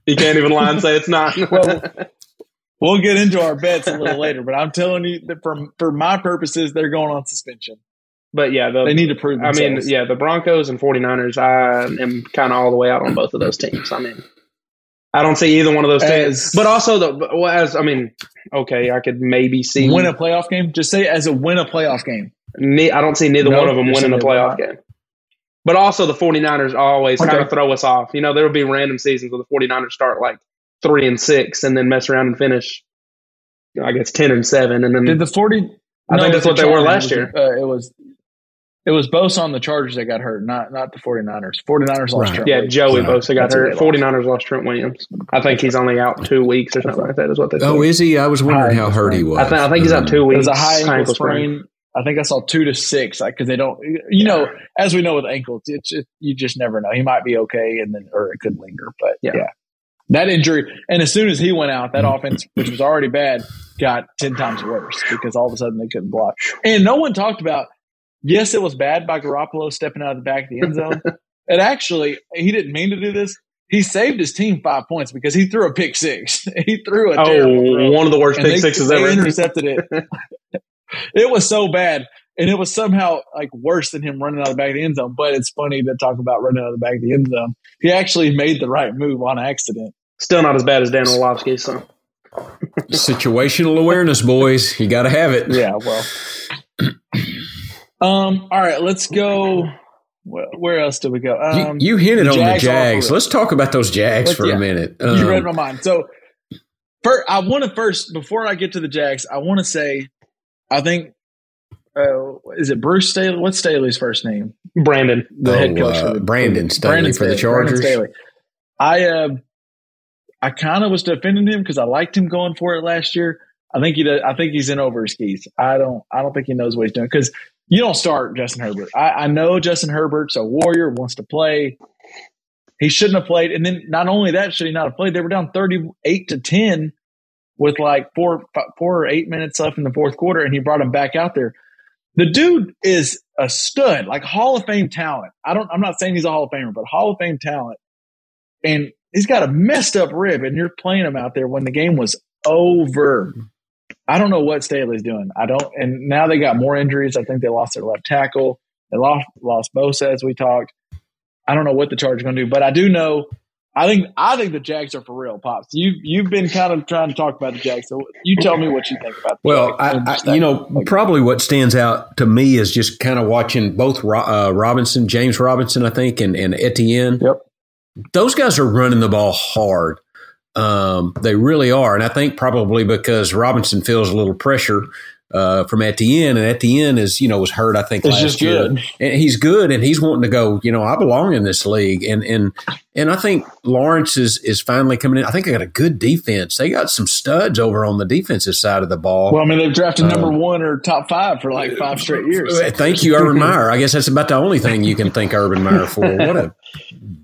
You can't even lie and say it's not. (laughs) Well, we'll get into our bets a little later, but I'm telling you that for for my purposes, they're going on suspension. But yeah, the, They need to prove. I mean, yeah, the Broncos and 49ers, I am kind of all the way out on both of those teams. I mean, I don't see either one of those teams. As- But also, the well, as I mean, okay, I could maybe see. win a playoff game. Just say as a win a playoff game. ne- I don't see neither No, one of them you're winning a saying they will playoff game. But also, the 49ers always kind of throw us off. You know, there will be random seasons where the 49ers start like three and six and then mess around and finish, I guess, 10 and seven. And then Did the forty? I think that's the what they were last year. Uh, it was. It was Bosa on the Chargers that got hurt, not not the 49ers. 49ers lost Right. Trent Yeah, Williams. Joey Yeah, Bosa got that's hurt. they lost. 49ers lost Trent Williams. I think he's only out two weeks or something like that, is what they said. Oh, is he? I was wondering High how hurt he was. I, think, I think he's out two It weeks. was a high ankle, ankle sprain. I think I saw two to six, like because they don't. You know, as we know with ankles, it's just, you just never know. He might be okay, and then or it could linger. But Yeah. yeah. that injury, and as soon as he went out, that mm. offense, which was already bad, got ten times worse because all of a sudden they couldn't block. And no one talked about. Yes, it was bad by Garoppolo stepping out of the back of the end zone. and actually, he didn't mean to do this. He saved his team five points because he threw a pick six. (laughs) he threw a oh, terrible Oh, throw one of the worst and pick they, sixes they ever. intercepted it. (laughs) it was so bad, and it was somehow like worse than him running out of the back of the end zone. But it's funny to talk about running out of the back of the end zone. He actually made the right move on accident. Still not as bad as Dan Orlovsky, so. Situational awareness, boys. You got to have it. Yeah, well. (clears throat) um. All right, let's go. Where, where else did we go? You, Um, you hinted on the Jags Jags. Let's talk about those Jags Let's- for yeah. a minute. you Um, read my mind. So, first, I want to first before I get to the Jags, I want to say, I think. Uh, is it Bruce Staley? What's Staley's first name? Brandon. the Oh, head coach uh, the, Brandon Staley Brandon for the Staley, Brandon Chargers. Staley. I uh, I kind of was defending him because I liked him going for it last year. I think he does, I think he's in over his skis. I don't I don't think he knows what he's doing because you don't start Justin Herbert. I, I know Justin Herbert's a warrior, wants to play. He shouldn't have played, and then not only that should he not have played. They were down thirty eight to ten with like four four or eight minutes left in the fourth quarter, and he brought him back out there. The dude is a stud, like Hall of Fame talent. I don't. I'm not saying he's a Hall of Famer, but Hall of Fame talent. And he's got a messed up rib, and you're playing him out there when the game was over. I don't know what Staley's doing. I don't. And now they got more injuries. I think they lost their left tackle. They lost lost Bosa as we talked. I don't know what the Chargers are going to do, but I do know. I think I think the Jags are for real, pops. You you've been kind of trying to talk about the Jags, so you tell me what you think about. The Well. I, I, you know, like, probably what stands out to me is just kind of watching both uh, Robinson, James Robinson, I think, and, and Etienne. Yep. Those guys are running the ball hard. Um, they really are. And I think probably because Robinson feels a little pressure uh, from Etienne, and Etienne is, you know, was hurt, I think, It's last year. good. And he's good, and he's wanting to go, you know, I belong in this league. And and and I think Lawrence is is finally coming in. I think they got a good defense. They got some studs over on the defensive side of the ball. Well, I mean, they've drafted number Um, one or top five for like five straight years. Uh, Thank you, Urban Meyer. I guess that's about the only thing you can thank Urban Meyer for. What a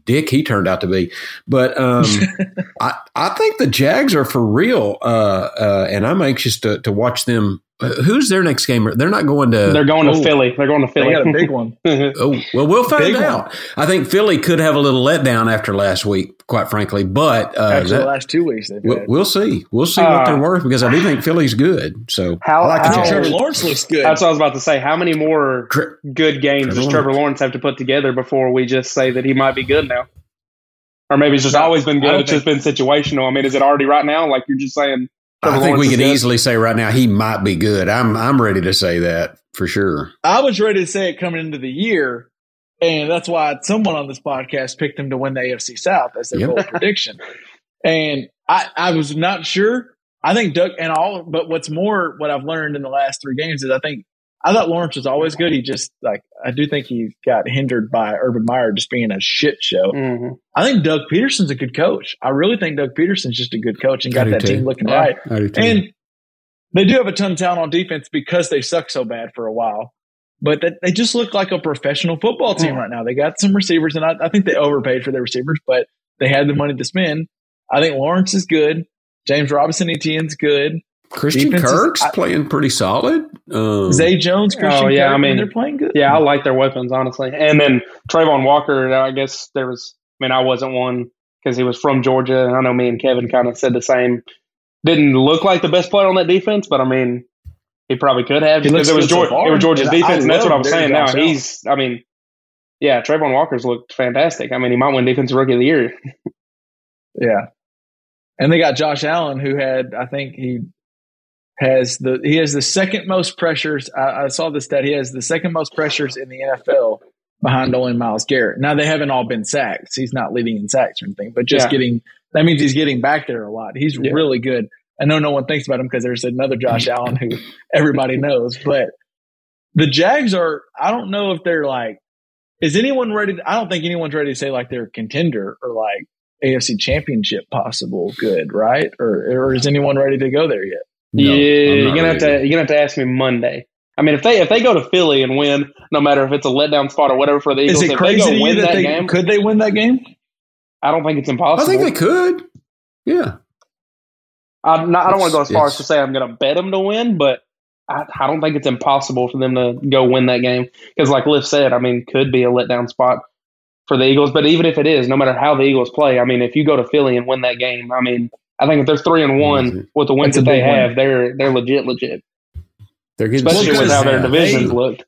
dick he turned out to be. But um, (laughs) I, I think the Jags are for real, uh, uh, and I'm anxious to, to watch them. Uh, Who's their next game? They're not going to. They're going to Oh. Philly. They're going to Philly. They Philly. got a big one. (laughs) Oh well, we'll find Big one. out. I think Philly could have a little letdown after last week, quite frankly. But uh, Actually, that- the last two weeks they've we'll, we'll see. We'll see Uh, what they're worth because I do think Philly's good. So How- I like the how- Jags. Trevor Lawrence looks good. That's what I was about to say. How many more Tre- good games Trevor does Trevor Lawrence have to put together before we just say that he might be good now? Or maybe it's just No, always been good. don't It's just been situational. I mean, is it already right now? Like you're just saying. Trevor I think we Lawrence can easily say right now he might be good. I'm I'm ready to say that for sure. I was ready to say it coming into the year, and that's why someone on this podcast picked him to win the AFC South as their Yep. prediction. And I, I was not sure. I think Doug and all, but what's more, what I've learned in the last three games is I think I thought Lawrence was always good. He just like I do think he got hindered by Urban Meyer just being a shit show. Mhm. I think Doug Pederson's a good coach. I really think Doug Pederson's just a good coach and got that too. team looking Yeah. right. I do too. And they do have a ton of talent on defense because they suck so bad for a while. But that, they just look like a professional football team Hmm. right now. They got some receivers, and I, I think they overpaid for their receivers, but they had the money to spend. I think Lawrence is good. James Robinson Etienne's good. Christian Defense is- Kirk's I- playing pretty solid. Um, Zay Jones, Christian Oh, yeah, Kirk, I mean, they're playing good. Yeah, I like their weapons, honestly. And then Travon Walker, I guess there was, I mean, I wasn't one because he was from Georgia. I know me and Kevin kind of said the same. Didn't look like the best player on that defense, but I mean, he probably could have He because it was, good so Georgia, it was Georgia's And I defense. And that's what I love was saying now. Josh He's, I mean, yeah, Travon Walker's looked fantastic. I mean, he might win Defensive Rookie of the Year. (laughs) Yeah. And they got Josh Allen, who had, I think he has the he has the second most pressures. I, I saw this stat. He has the second most pressures in the NFL behind only Myles Garrett. Now they haven't all been sacks. He's not leading in sacks or anything, but just Yeah. getting that means he's getting back there a lot. He's Yeah. really good. I know no one thinks about him because there's another Josh Allen who everybody (laughs) knows, but the Jags are. I don't know if they're like. Is anyone ready? To, I don't think anyone's ready to say like they're a contender or like AFC Championship possible good, right? Or or is anyone ready to go there yet? No, yeah, you're gonna have to you're gonna have to ask me Monday. I mean, if they if they go to Philly and win, no matter if it's a letdown spot or whatever for the Eagles, Is it if crazy they to go you win that that, they game, could they win that game? I don't think it's impossible. I think they could. Yeah. I'm not, I don't want to go as far as to say I'm going to bet them to win, but I, I don't think it's impossible for them to go win that game. Because, like Liv said, I mean, could be a letdown spot for the Eagles. But even if it is, no matter how the Eagles play, I mean, if you go to Philly and win that game, I mean, I think if they're three and one with the wins That's that they big win. have, they're they're legit, legit. They're getting Especially with how their divisions they- looked.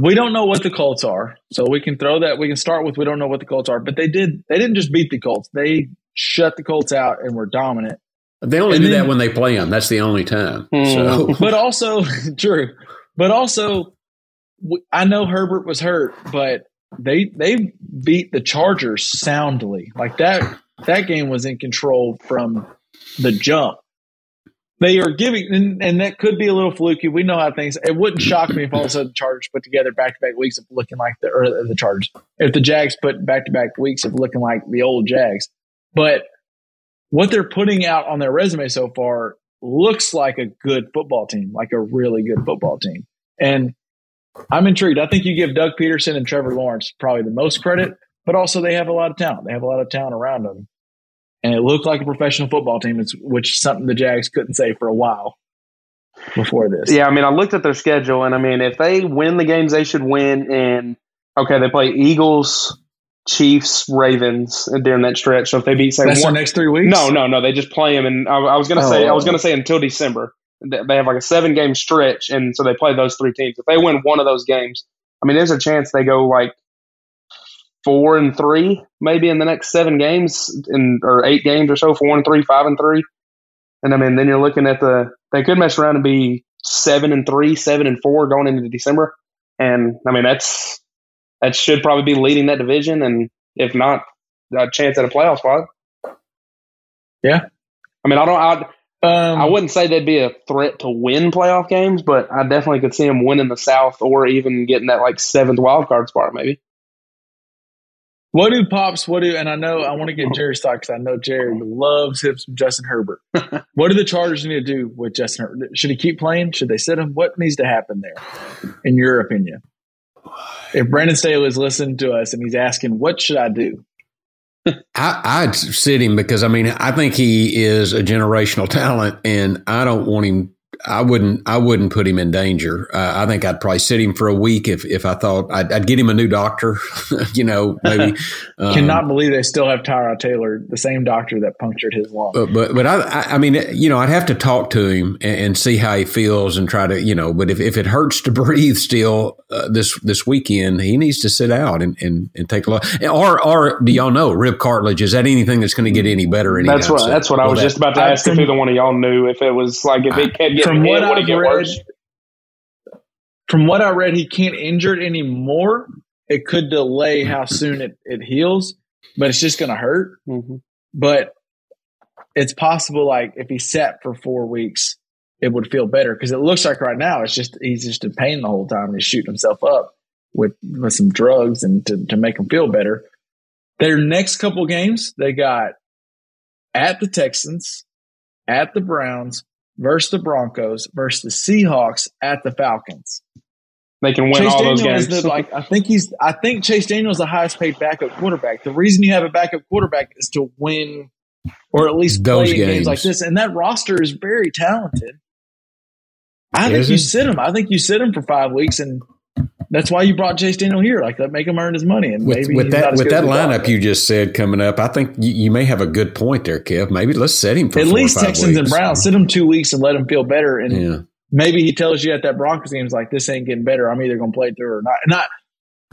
We don't know what the Colts are, so we can throw that. We can start with we don't know what the Colts are, but they did. They didn't just beat the Colts; they shut the Colts out and were dominant. They only And do then- that when they play them. That's the only time. Hmm. So (laughs) But also, (laughs) true. But also, I know Herbert was hurt, but they they beat the Chargers soundly. Like that that game was in control from the jump. They are giving, and, and that could be a little fluky. We know how things. It wouldn't shock me if all of a sudden the Chargers put together back to back weeks of looking like the or the Chargers. If the Jags put back to back weeks of looking like the old Jags, but what they're putting out on their resume so far looks like a good football team, like a really good football team. And I'm intrigued. I think you give Doug Pederson and Trevor Lawrence probably the most credit, but also they have a lot of talent. They have a lot of talent around them. And it looked like a professional football team, it's- which is something the Jags couldn't say for a while before this. Yeah, I mean, I looked at their schedule, and I mean, if they win the games they should win, and okay, they play Eagles, Chiefs, Ravens during that stretch. So if they beat, say, That's one, the next three weeks? no, no, no, they just play them, and I, I was gonna oh, say, I was Oh. gonna say until December. They have like a seven game stretch, and so they play those three teams. If they win one of those games, I mean, there's a chance they go like four and three, maybe in the next seven games, in or eight games or so, four and three, five and three. And I mean, then you're looking at the they could mess around and be seven and three, seven and four going into December. And I mean, that's that should probably be leading that division, and if not, a chance at a playoff spot. Yeah. I mean, I don't. I, Um, I wouldn't say they'd be a threat to win playoff games, but I definitely could see them winning the South or even getting that like seventh wild card spot, maybe. What do pops? What do? And I know I want to get Jerry's thought because I know Jerry loves him some Justin Herbert. (laughs) what do the Chargers need to do with Justin Herbert? Should he keep playing? Should they sit him? What needs to happen there, in your opinion? If Brandon Staley is listening to us and he's asking, "What should I do?" (laughs) I, I'd sit him because I mean I think he is a generational talent, and I don't want him. I wouldn't. I wouldn't put him in danger. Uh, I think I'd probably sit him for a week if if I thought I'd, I'd get him a new doctor. (laughs) you know, maybe. (laughs) Um, Cannot believe they still have Tyrod Taylor, the same doctor that punctured his lung. But but but I I I mean you know I'd have to talk to him and, and see how he feels and try to you know but if, if it hurts to (laughs) breathe still uh, this this weekend he needs to sit out and, and, and take a look or or do y'all know rib cartilage is that anything that's going to get any better anytime That's what soon? that's what I was that- just about to I- ask if either one of y'all knew if it was like if it kept getting From what I've read, worse? from what I read, he can't injure it anymore. It could delay how soon it, it heals, but it's just going to hurt. hmm But it's possible, like if he sat for four weeks, it would feel better because it looks like right now it's just he's just in pain the whole time. He's shooting himself up with with some drugs and to to make him feel better. Their next couple games, they got at the Texans, at the Browns, versus the Broncos, versus the Seahawks, at the Falcons. They can win Chase all those games. is the like I think he's I think Chase Daniel is the highest paid backup quarterback. The reason you have a backup quarterback is to win or at least Those play games. games. like this. And that roster is very talented. I think Is you sit him. I think you sit him for five weeks, and that's why you brought Chase Daniel here. Like that, make him earn his money. And With, maybe with that with that as we thought, lineup you just said coming up, I think you, you may have a good point there, Kev. Maybe let's set him for at least Texans and weeks. Browns sit him two weeks and let him feel better. And Yeah, maybe he tells you at that Broncos game, like, this ain't getting better. I'm either going to play through or not. And I,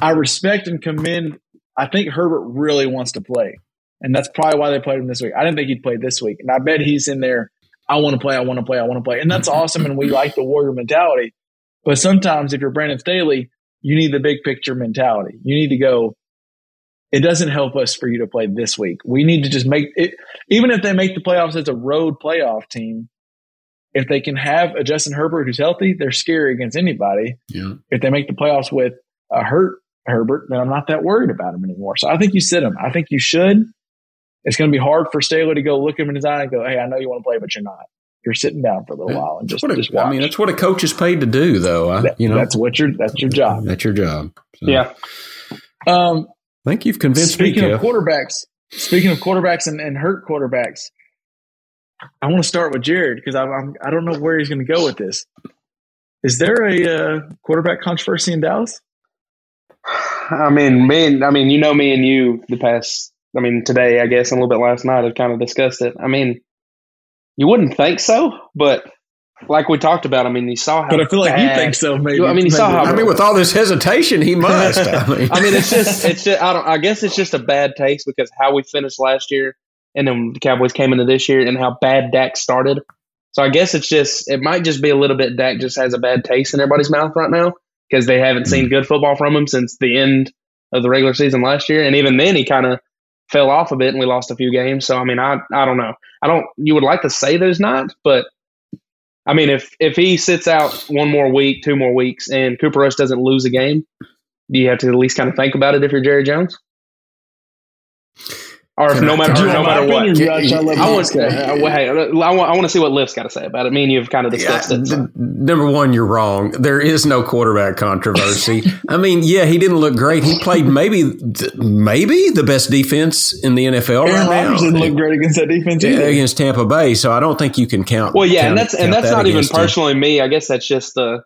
I respect and commend. I think Herbert really wants to play. And that's probably why they played him this week. I didn't think he'd play this week. And I bet he's in there. I want to play. I want to play. I want to play. And that's awesome. And we like the warrior mentality. But sometimes if you're Brandon Staley, you need the big picture mentality. You need to go, it doesn't help us for you to play this week. We need to just make it, even if they make the playoffs as a road playoff team, if they can have a Justin Herbert who's healthy, they're scary against anybody. yeah. If they make the playoffs with a hurt Herbert, then I'm not that worried about him anymore. So I think you sit him. I think you should. It's going to be hard for Staley to go look him in his eye and go, "Hey, I know you want to play, but you're not. You're sitting down for a little Yeah. while and just, That's what just watch." I mean, that's what a coach is paid to do, though. I, That- you know, that's what your that's your job. that's your job. So, Yeah. Um, I think you've convinced speaking me, Speaking of Kev. quarterbacks, speaking of quarterbacks and, and hurt quarterbacks, I want to start with Jared because I'm, I'm I don't know where he's going to go with this. Is there a uh, quarterback controversy in Dallas? I mean, me and I mean, you know me and you the past. I mean, today I guess and a little bit last night have kind of discussed it. I mean, you wouldn't think so, but like we talked about, I mean, you saw how. But I feel like you think so. Maybe. I mean, you saw Maybe. how- I mean, with all this hesitation, he must. (laughs) I mean, I mean, it's just, (laughs) it's just, I don't, I guess it's just a bad taste because how we finished last year and then the Cowboys came into this year and how bad Dak started. So I guess it's just, it might just be a little bit Dak just has a bad taste in everybody's mouth right now because they haven't seen hmm. good football from him since the end of the regular season last year. And even then, he kind of fell off a bit and we lost a few games. So, I mean, I, I don't know. I don't, you would like to say there's not, but I mean, if, if he sits out one more week, two more weeks, and Cooper Rush doesn't lose a game, do you have to at least kind of think about it if you're Jerry Jones? Or if no matter can I- no matter what, I I want, uh, hey, I want, I want to see what Lift's got to say about it. Me and you have kind of discussed Yeah, it. so. number one, you're wrong. There is no quarterback controversy. (laughs) I mean, yeah, he didn't look great. He played maybe, maybe the best defense in the NFL Aaron right now didn't look great against that defense Yeah, against Tampa Bay. So I don't think you can count. Well, yeah, count- and that's and that's that not even against him. personally me. I guess that's just the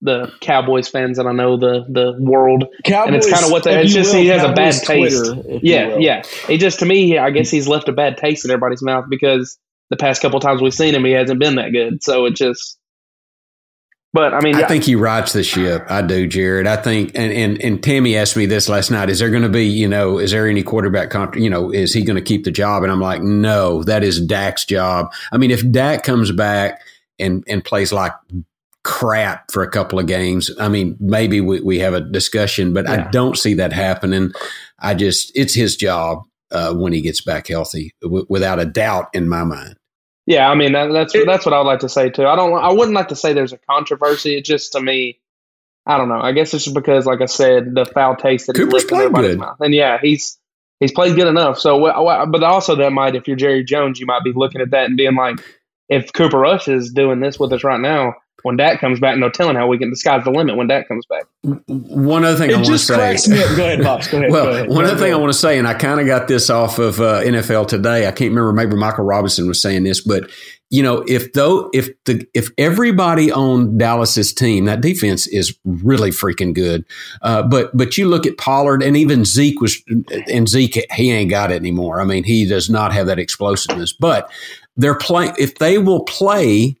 the Cowboys fans that I know the the world. Cowboys, And it's kinda what they- it's just will, he has a bad taste. Twitter, Yeah, yeah. It just to me, I guess he's left a bad taste in everybody's mouth because the past couple times we've seen him, he hasn't been that good. So it just. But I mean, I yeah, think he rights the ship. I do, Jared. I think, and and and Tammy asked me this last night. Is there going to be, you know, is there any quarterback? Comp- you know, is he going to keep the job? And I'm like, no, that is Dak's job. I mean, if Dak comes back and and plays like crap for a couple of games, I mean, maybe we, we have a discussion, but Yeah. I don't see that happening. I just, it's his job uh, when he gets back healthy, w- without a doubt in my mind. Yeah, I mean that, that's It- that's what I would like to say too. I don't. I wouldn't like to say there's a controversy. It just to me, I don't know. I guess it's just because, like I said, the foul taste that Cooper's left in played good. mouth. And yeah, he's he's played good enough. So, wh- wh- but also that might, if you're Jerry Jones, you might be looking at that and being like, if Cooper Rush is doing this with us right now, when Dak comes back, no telling how we can. The sky's the limit when Dak comes back. One other thing I want to say. me. Go ahead, Pops. Go ahead. Well, go ahead. one Go other thing I want to say, and I kind of got this off of uh, NFL Today. I can't remember. Maybe Michael Robinson was saying this, but you know, if though if the if everybody on Dallas's team, that defense is really freaking good. Uh, but but you look at Pollard and even Zeke was, and Zeke he ain't got it anymore. I mean, he does not have that explosiveness. But they're playing if they will play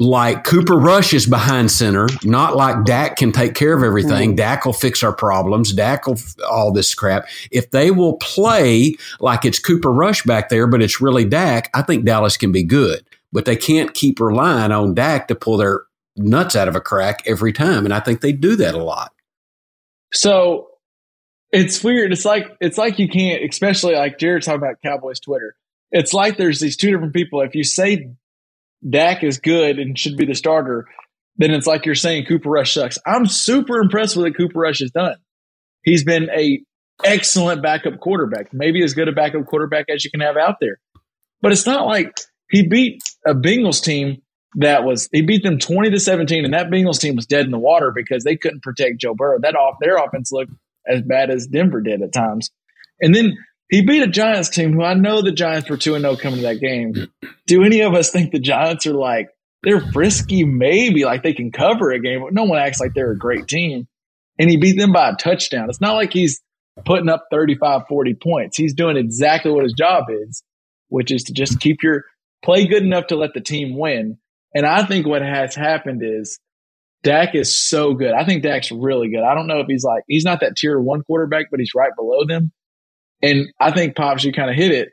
like Cooper Rush is behind center, not like Dak can take care of everything. Mm-hmm. Dak will fix our problems. Dak will f- all this crap. If they will play like it's Cooper Rush back there, but it's really Dak, I think Dallas can be good. But they can't keep relying on Dak to pull their nuts out of a crack every time. And I think they do that a lot. So it's weird. It's like it's like you can't, especially like Jared's talking about Cowboys Twitter. It's like there's these two different people. If you say Dak is good and should be the starter, then it's like you're saying Cooper Rush sucks. I'm super impressed with what Cooper Rush has done. He's been a excellent backup quarterback, maybe as good a backup quarterback as you can have out there. But it's not like he beat a Bengals team that was he beat them 20 to 17 and that Bengals team was dead in the water because they couldn't protect Joe Burrow. That off their offense looked as bad as Denver did at times. And then he beat a Giants team who I know the Giants were 2 0 coming to that game. Do any of us think the Giants are like, they're frisky, maybe, like they can cover a game, but no one acts like they're a great team. And he beat them by a touchdown. It's not like he's putting up 35, 40 points. He's doing exactly what his job is, which is to just keep your play good enough to let the team win. And I think what has happened is Dak is so good. I think Dak's really good. I don't know if he's like, he's not that tier one quarterback, but he's right below them. And I think Pops, you kind of hit it.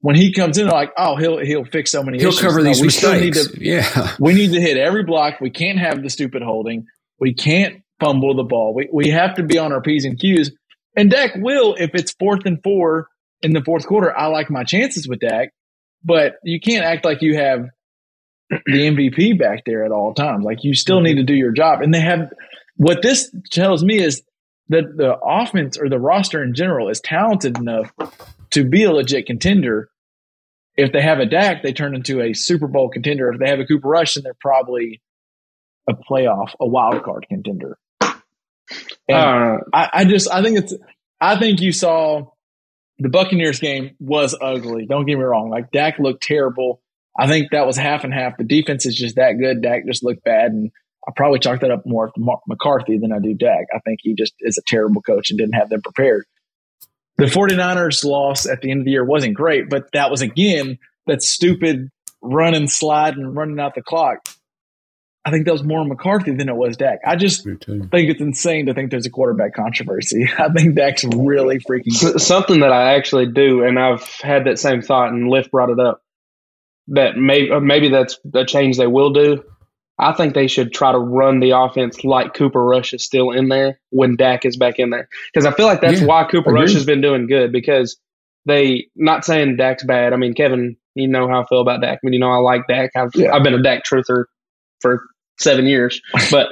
When he comes in, like, oh, he'll he'll fix so many. He'll issues. cover No, these we still need mistakes. to- yeah. we need to hit every block. We can't have the stupid holding. We can't fumble the ball. We we have to be on our p's and q's. And Dak will if it's fourth and four in the fourth quarter. I like my chances with Dak, but you can't act like you have the MVP back there at all times. Like you still mm-hmm. need to do your job. And they have what this tells me is that the offense or the roster in general is talented enough to be a legit contender. If they have a Dak, they turn into a Super Bowl contender. If they have a Cooper Rush, then they're probably a playoff, a wild card contender. Uh, I, I just I think it's I think you saw the Buccaneers game was ugly. Don't get me wrong. Like Dak looked terrible. I think that was half and half. The defense is just that good. Dak just looked bad, and I probably chalk that up more to Mark McCarthy than I do Dak. I think he just is a terrible coach and didn't have them prepared. The 49ers loss at the end of the year wasn't great, but that was again that stupid run and slide and running out the clock. I think that was more McCarthy than it was Dak. I just think it's insane to think there's a quarterback controversy. (laughs) I think Dak's really freaking. S- something that I actually do, and I've had that same thought, and Lift brought it up. That maybe uh, maybe that's a change they will do. I think they should try to run the offense like Cooper Rush is still in there when Dak is back in there, because I feel like that's Yeah, why Cooper. Rush has been doing good. Because they not saying Dak's bad. I mean, Kevin, you know how I feel about Dak. I mean, you know I like Dak. I've Yeah. I've been a Dak truther for seven years, (laughs) but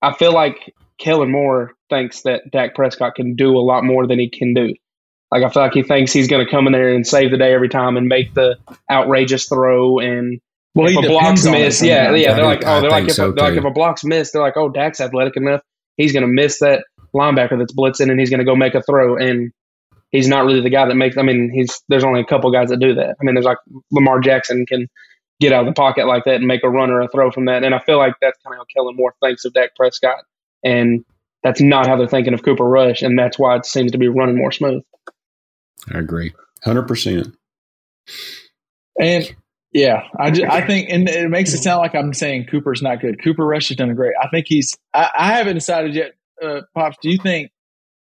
I feel like Kellen Moore thinks that Dak Prescott can do a lot more than he can do. Like I feel like he thinks he's going to come in there and save the day every time and make the outrageous throw and Well, if a block's on it missed, yeah, yeah. I They're do- like, I oh, they're like, if, so, they're like if a block's missed, they're like, oh, Dak's athletic enough, he's going to miss that linebacker that's blitzing and he's going to go make a throw. And he's not really the guy that makes. I mean, he's there's only a couple guys that do that. I mean, there's like Lamar Jackson can get out of the pocket like that and make a run or a throw from that. And I feel like that's kind of how Kellen Moore thinks of Dak Prescott, and that's not how they're thinking of Cooper Rush, and that's why it seems to be running more smooth. I agree. 100%. And yeah, I, just, I think, and it makes it sound like I'm saying Cooper's not good. Cooper Rush has done great. I think he's. I, I haven't decided yet. Uh, Pops, do you think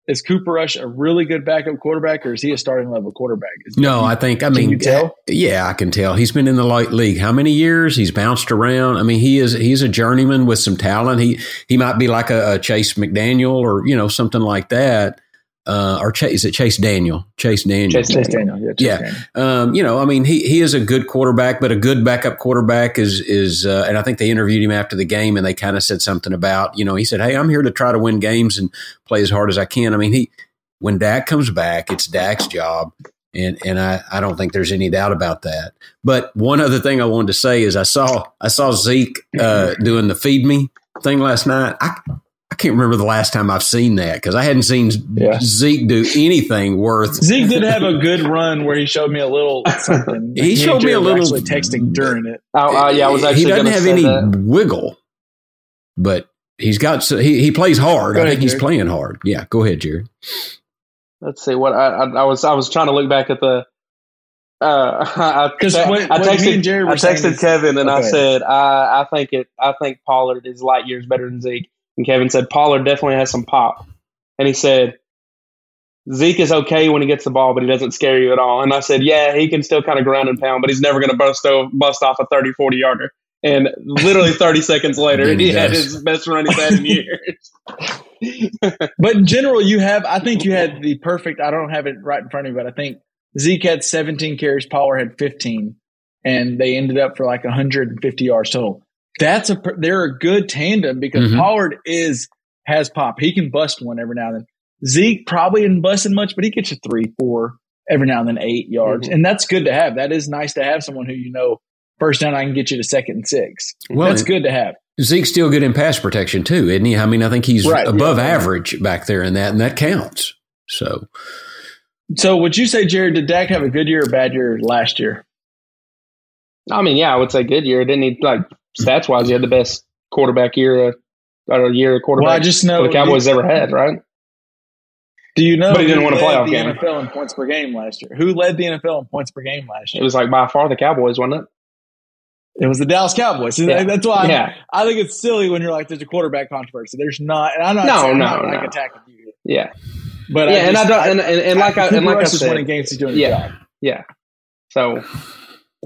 is Cooper Rush a really good backup quarterback, or is he a starting level quarterback? Is- No, I think, I mean, tell? yeah, I can tell. He's been in the light league how many years? He's bounced around. I mean, he is, he's a journeyman with some talent. He, he might be like a, a Chase McDaniel or, you know, something like that. Uh, or Chase, is it Chase Daniel? Chase Daniel. Chase Chase Daniel, yeah, Chase Yeah. Daniel. Um, you know, I mean, he, he is a good quarterback, but a good backup quarterback is is. Uh, and I think they interviewed him after the game, and they kind of said something about, you know, he said, "Hey, I'm here to try to win games and play as hard as I can." I mean, he when Dak comes back, it's Dak's job, and and I I don't think there's any doubt about that. But one other thing I wanted to say is I saw I saw Zeke uh, doing the feed me thing last night. I I can't remember the last time I've seen that because I hadn't seen Yeah. Zeke do anything worth Zeke did have a good run where he showed me a little (laughs) something. He and showed me a little- actually texting during it. Oh, uh, yeah, I was actually he doesn't have say any that. wiggle, but he's got so he, he plays hard. Go I ahead, think he's Jared. playing hard. Yeah, go ahead, Jared. Let's see what I, I, I was. I was trying to look back at the. Uh, (laughs) I, 'Cause I, what- I texted, and Jared were I saying texted Kevin and I said I, I think it. I think Pollard is light years better than Zeke. And Kevin said Pollard definitely has some pop. And he said Zeke is okay when he gets the ball, but he doesn't scare you at all. And I said, yeah, he can still kind of ground and pound, but he's never going to bust o- bust off a 30, 40 yarder. And literally 30 (laughs) seconds later, Then he, he had his best run he's had in years. (laughs) But in general, you have. I think you had the perfect. I don't have it right in front of me, but I think Zeke had 17 carries. Pollard had 15, and they ended up for like 150 yards total. That's a. They're a good tandem because Mhm. Pollard is has pop. He can bust one every now and then. Zeke probably isn't busting much, but he gets you three, four every now and then, eight yards, Mhm. and that's good to have. That is nice to have someone who you know first down. I can get you to second and six. Well, that's good to have. Zeke's still good in pass protection too, isn't he? I mean, I think he's Right, above yeah. average back there in that, and that counts. So, So, would you say, Jared, did Dak have a good year or bad year last year? I mean, yeah, I would say good year. Didn't he like stats wise? He had the best quarterback year, uh, or year quarterback. Well, I just know the Cowboys ever had, (laughs) right? Do you know? But he didn't win a playoff the game. NFL in points per game last year. Who led the NFL in points per game last year? It was like by far the Cowboys, wasn't it? It was the Dallas Cowboys. So Yeah. That's why Yeah. I think it's silly when you're like, "There's a quarterback controversy." There's not, and I'm not. No, saying, I'm no, not, like attacking you, Yeah, but yeah, and I don't, and, and, and like I, and like I said, winning games. He's doing Yeah. job. yeah. So,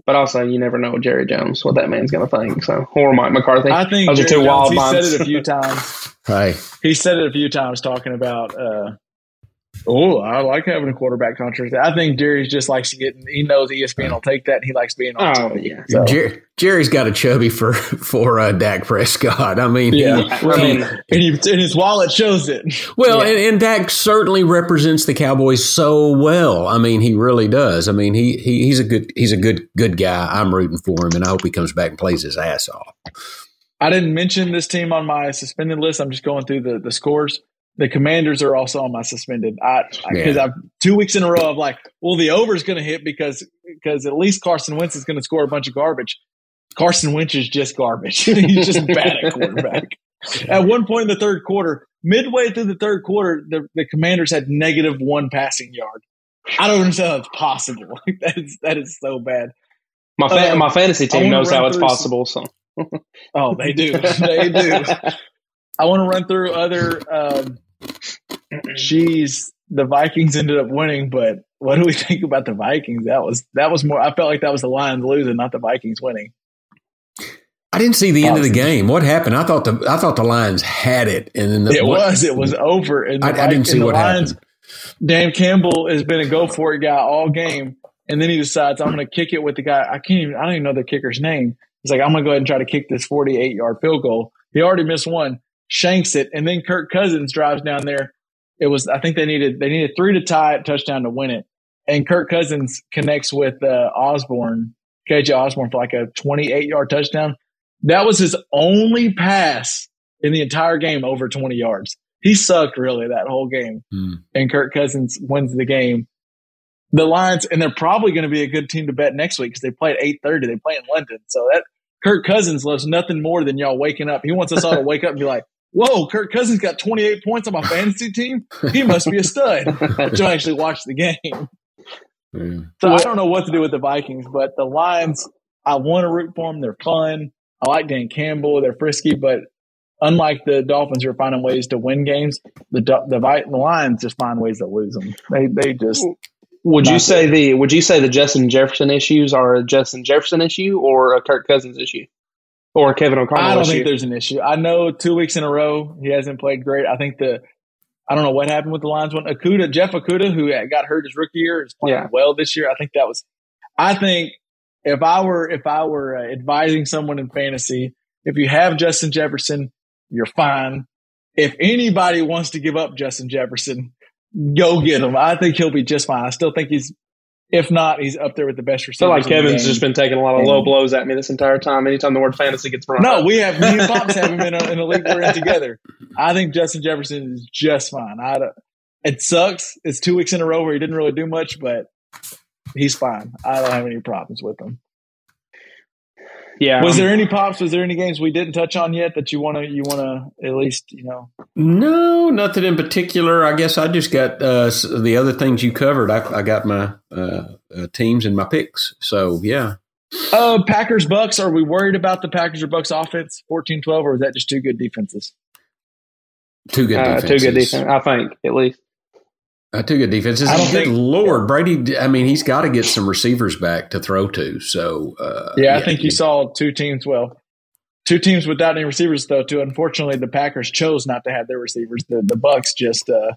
but also you never know Jerry Jones what that man's going to think. So, or Mike McCarthy. I think Those are Jerry two wild Jones, he minds. said it a few (laughs) times. Hey, He said it a few times talking about. Uh, Oh, I like having a quarterback controversy. I think Jerry just likes to get. He knows ESPN will take that. and He likes being on. Oh TV. yeah. So, Jer- Jerry's got a chubby for (laughs) for uh, Dak Prescott. I mean, he- yeah. I I mean, mean- and, he, and his wallet shows it. Well, Yeah. and, and Dak certainly represents the Cowboys so well. I mean, he really does. I mean, he, he he's a good he's a good good guy. I'm rooting for him, and I hope he comes back and plays his ass off. I didn't mention this team on my suspended list. I'm just going through the, the scores. The Commanders are also on my suspended. I because I've two weeks in a row. of like, well, the over is going to hit because because at least Carson Wentz is going to score a bunch of garbage. Carson Wentz is just garbage. (laughs) He's just bad at quarterback. (laughs) At one point in the third quarter, midway through the third quarter, the, the Commanders had negative one passing yard. I don't understand how it's possible. (laughs) that is that is so bad. My fa- Um, my fantasy team knows how it's through some- possible. So Oh, they do. they do. I want to run through other. Um, geez, the Vikings ended up winning, but what do we (laughs) think about the Vikings? That was that was more. I felt like that was the Lions losing, not the Vikings winning. I didn't see the end of the game. What happened? I thought the I thought the Lions had it, and then the, It what- was. It was over. And I, I didn't see and the what Lions, happened. Dan Campbell has been a go for it guy all game, and then he decides I'm going to kick it with the guy. I can't even. I don't even know the kicker's name. He's like, I'm going to go ahead and try to kick this 48 yard field goal. He already missed one, shanks it, and then Kirk Cousins drives down there. It was. I think they needed they needed three to tie it, touchdown to win it, and Kirk Cousins connects with uh, Osborne, KJ Osborne for like a 28 yard touchdown. That was his only pass in the entire game over 20 yards. He sucked really that whole game Hmm. and Kirk Cousins wins the game. The Lions, and they're probably going to be a good team to bet next week because they play at eight thirty. They play in London, so that Kirk Cousins loves nothing more than y'all waking up. He wants us all to wake up and be like, "Whoa, Kirk Cousins got twenty eight points on my fantasy team. He must be a stud." But you'll (laughs) actually watch the game. Yeah. So I don't know what to do with the Vikings, but the Lions, I want to root for them. They're fun. I like Dan Campbell. They're frisky, but unlike the Dolphins, who are finding ways to win games, the Do- the, the Lions just find ways to lose them. They they just would you Not say the would you say the Justin Jefferson issues are a Justin Jefferson issue or a Kirk Cousins issue or Kevin O'Connell I don't issue? think there's an issue. I know two weeks in a row he hasn't played great. I think the I don't know what happened with the Lions one. Okudah, Jeff Okudah, who got hurt his rookie year, is playing Yeah. well this year. I think that was. I think if I were if I were uh, advising someone in fantasy, if you have Justin Jefferson, you're fine. If anybody wants to give up Justin Jefferson, go get him. I think he'll be just fine. I still think he's, if not, he's up there with the best I receivers. feel like Kevin's just been taking a lot of And- low blows at me this entire time. Anytime the word fantasy gets brought No, up. we have me and Pops have him in a, in a league we're in together. I think Justin Jefferson is just fine. I don't, it sucks. It's two weeks in a row where he didn't really do much, but he's fine. I don't have any problems with him. Yeah. Was um, there any pops? Was there any games we didn't touch on yet that you want to you want to at least you know? No, nothing in particular. I guess I just got uh, the other things you covered. I, I got my uh, uh, teams and my picks. So yeah, Uh, Packers Bucks. Are we worried about the Packers or Bucks offense 14-12, or is that just two good defenses? two good uh, defenses. two good defense, I think at least. Uh, two good defenses. I don't Good think- Lord, Brady. I mean, he's got to get some receivers back to throw to. So uh, Yeah, I think you saw two teams. Well, two teams without any receivers though. Too unfortunately, the Packers chose not to have their receivers. The the Bucks just uh,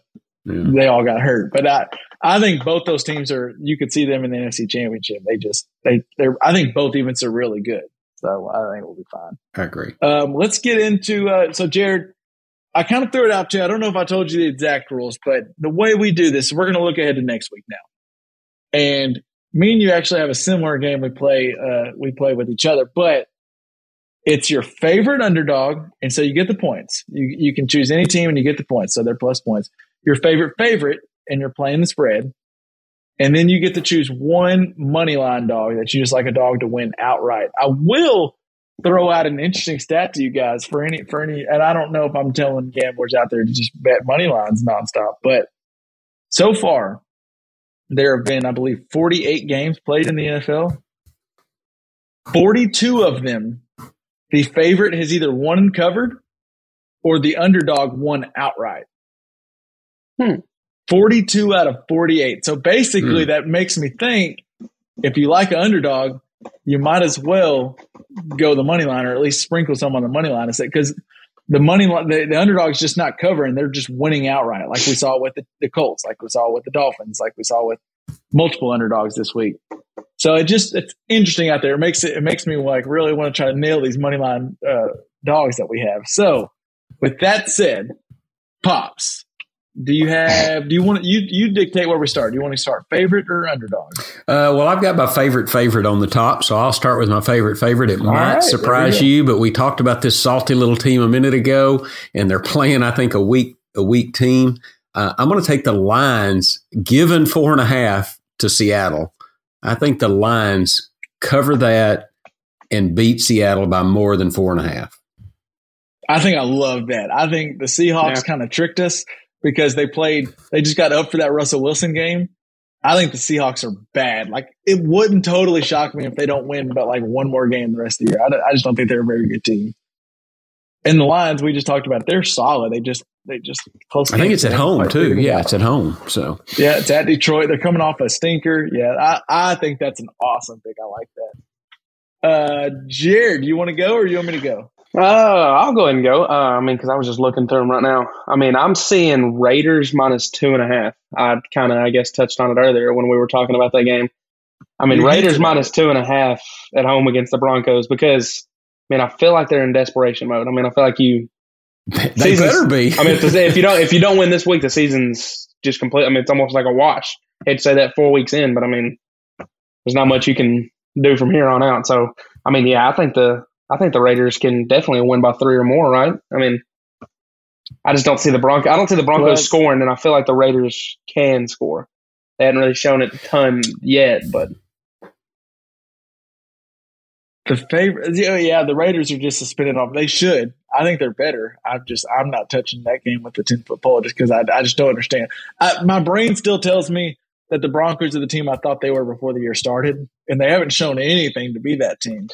Yeah. they all got hurt. But I I think both those teams are. You could see them in the NFC Championship. They just they they're. I think both events are really good. So I think we'll be fine. I agree. Um, let's get into uh, so Jared. I kind of threw it out to you. I don't know if I told you the exact rules, but the way we do this, we're going to look ahead to next week now. And me and you actually have a similar game we play. Uh, we play with each other, but it's your favorite underdog, and so you get the points. You you can choose any team, and you get the points, so they're plus points. Your favorite favorite, and you're playing the spread, and then you get to choose one money line dog that you just like a dog to win outright. I will throw out an interesting stat to you guys for any for any, and I don't know if I'm telling gamblers out there to just bet money lines nonstop, but so far there have been, I believe, 48 games played in the NFL. 42 of them, the favorite has either won and covered or the underdog won outright. Hmm. 42 out of 48. So basically, Hmm. that makes me think if you like an underdog, you might as well go the money line or at least sprinkle some on the money line and say because the money line, the, the underdog's just not covering. They're just winning outright, like we saw with the, the Colts, like we saw with the Dolphins, like we saw with multiple underdogs this week. So it just it's interesting out there. It makes it it makes me like really want to try to nail these money line uh, dogs that we have. So with that said, pops, do you have do you want to, you you dictate where we start? Do you want to start favorite or underdog? Uh, well, I've got my favorite favorite on the top, so I'll start with my favorite favorite. It might right, surprise you, but we talked about this salty little team a minute ago, and they're playing, I think, a weak a weak team. Uh, I'm going to take the Lions, given four and a half to Seattle. I think the Lions cover that and beat Seattle by more than four and a half. I think I love that. I think the Seahawks Yeah. kind of tricked us because they played, they just got up for that Russell Wilson game. I think the Seahawks are bad. Like, it wouldn't totally shock me if they don't win but like one more game the rest of the year. I, I just don't think they're a very good team. And the Lions, we just talked about, they're solid. They just, they just close. I think it's at home too. Yeah, it's at home. So Yeah, it's at Detroit. They're coming off a stinker. Yeah, I, I think that's an awesome pick. I like that. Uh, Jared, do you want to go or you want me to go? Uh, I'll go ahead and go. Uh, I mean, because I was just looking through them right now. I mean, I'm seeing Raiders minus two and a half. I kind of, I guess, touched on it earlier when we were talking about that game. I mean, You Raiders minus two and a half at home against the Broncos because, I mean, I feel like they're in desperation mode. I mean, I feel like you. (laughs) they better be. I mean, if, the- if you don't, if you don't win this week, the season's just complete. I mean, it's almost like a wash. to say that four weeks in, but I mean, there's not much you can do from here on out. So, I mean, yeah, I think the I think the Raiders can definitely win by three or more, right? I mean, I just don't see the Broncos. I don't see the Broncos scoring, and I feel like the Raiders can score. They hadn't really shown it a ton yet, but The favorite, yeah, yeah, the Raiders are just suspended off. They should. I think they're better. I'm just, I'm not touching that game with the ten foot pole just because I, I just don't understand. I, my brain still tells me that the Broncos are the team I thought they were before the year started, and they haven't shown anything to be that team.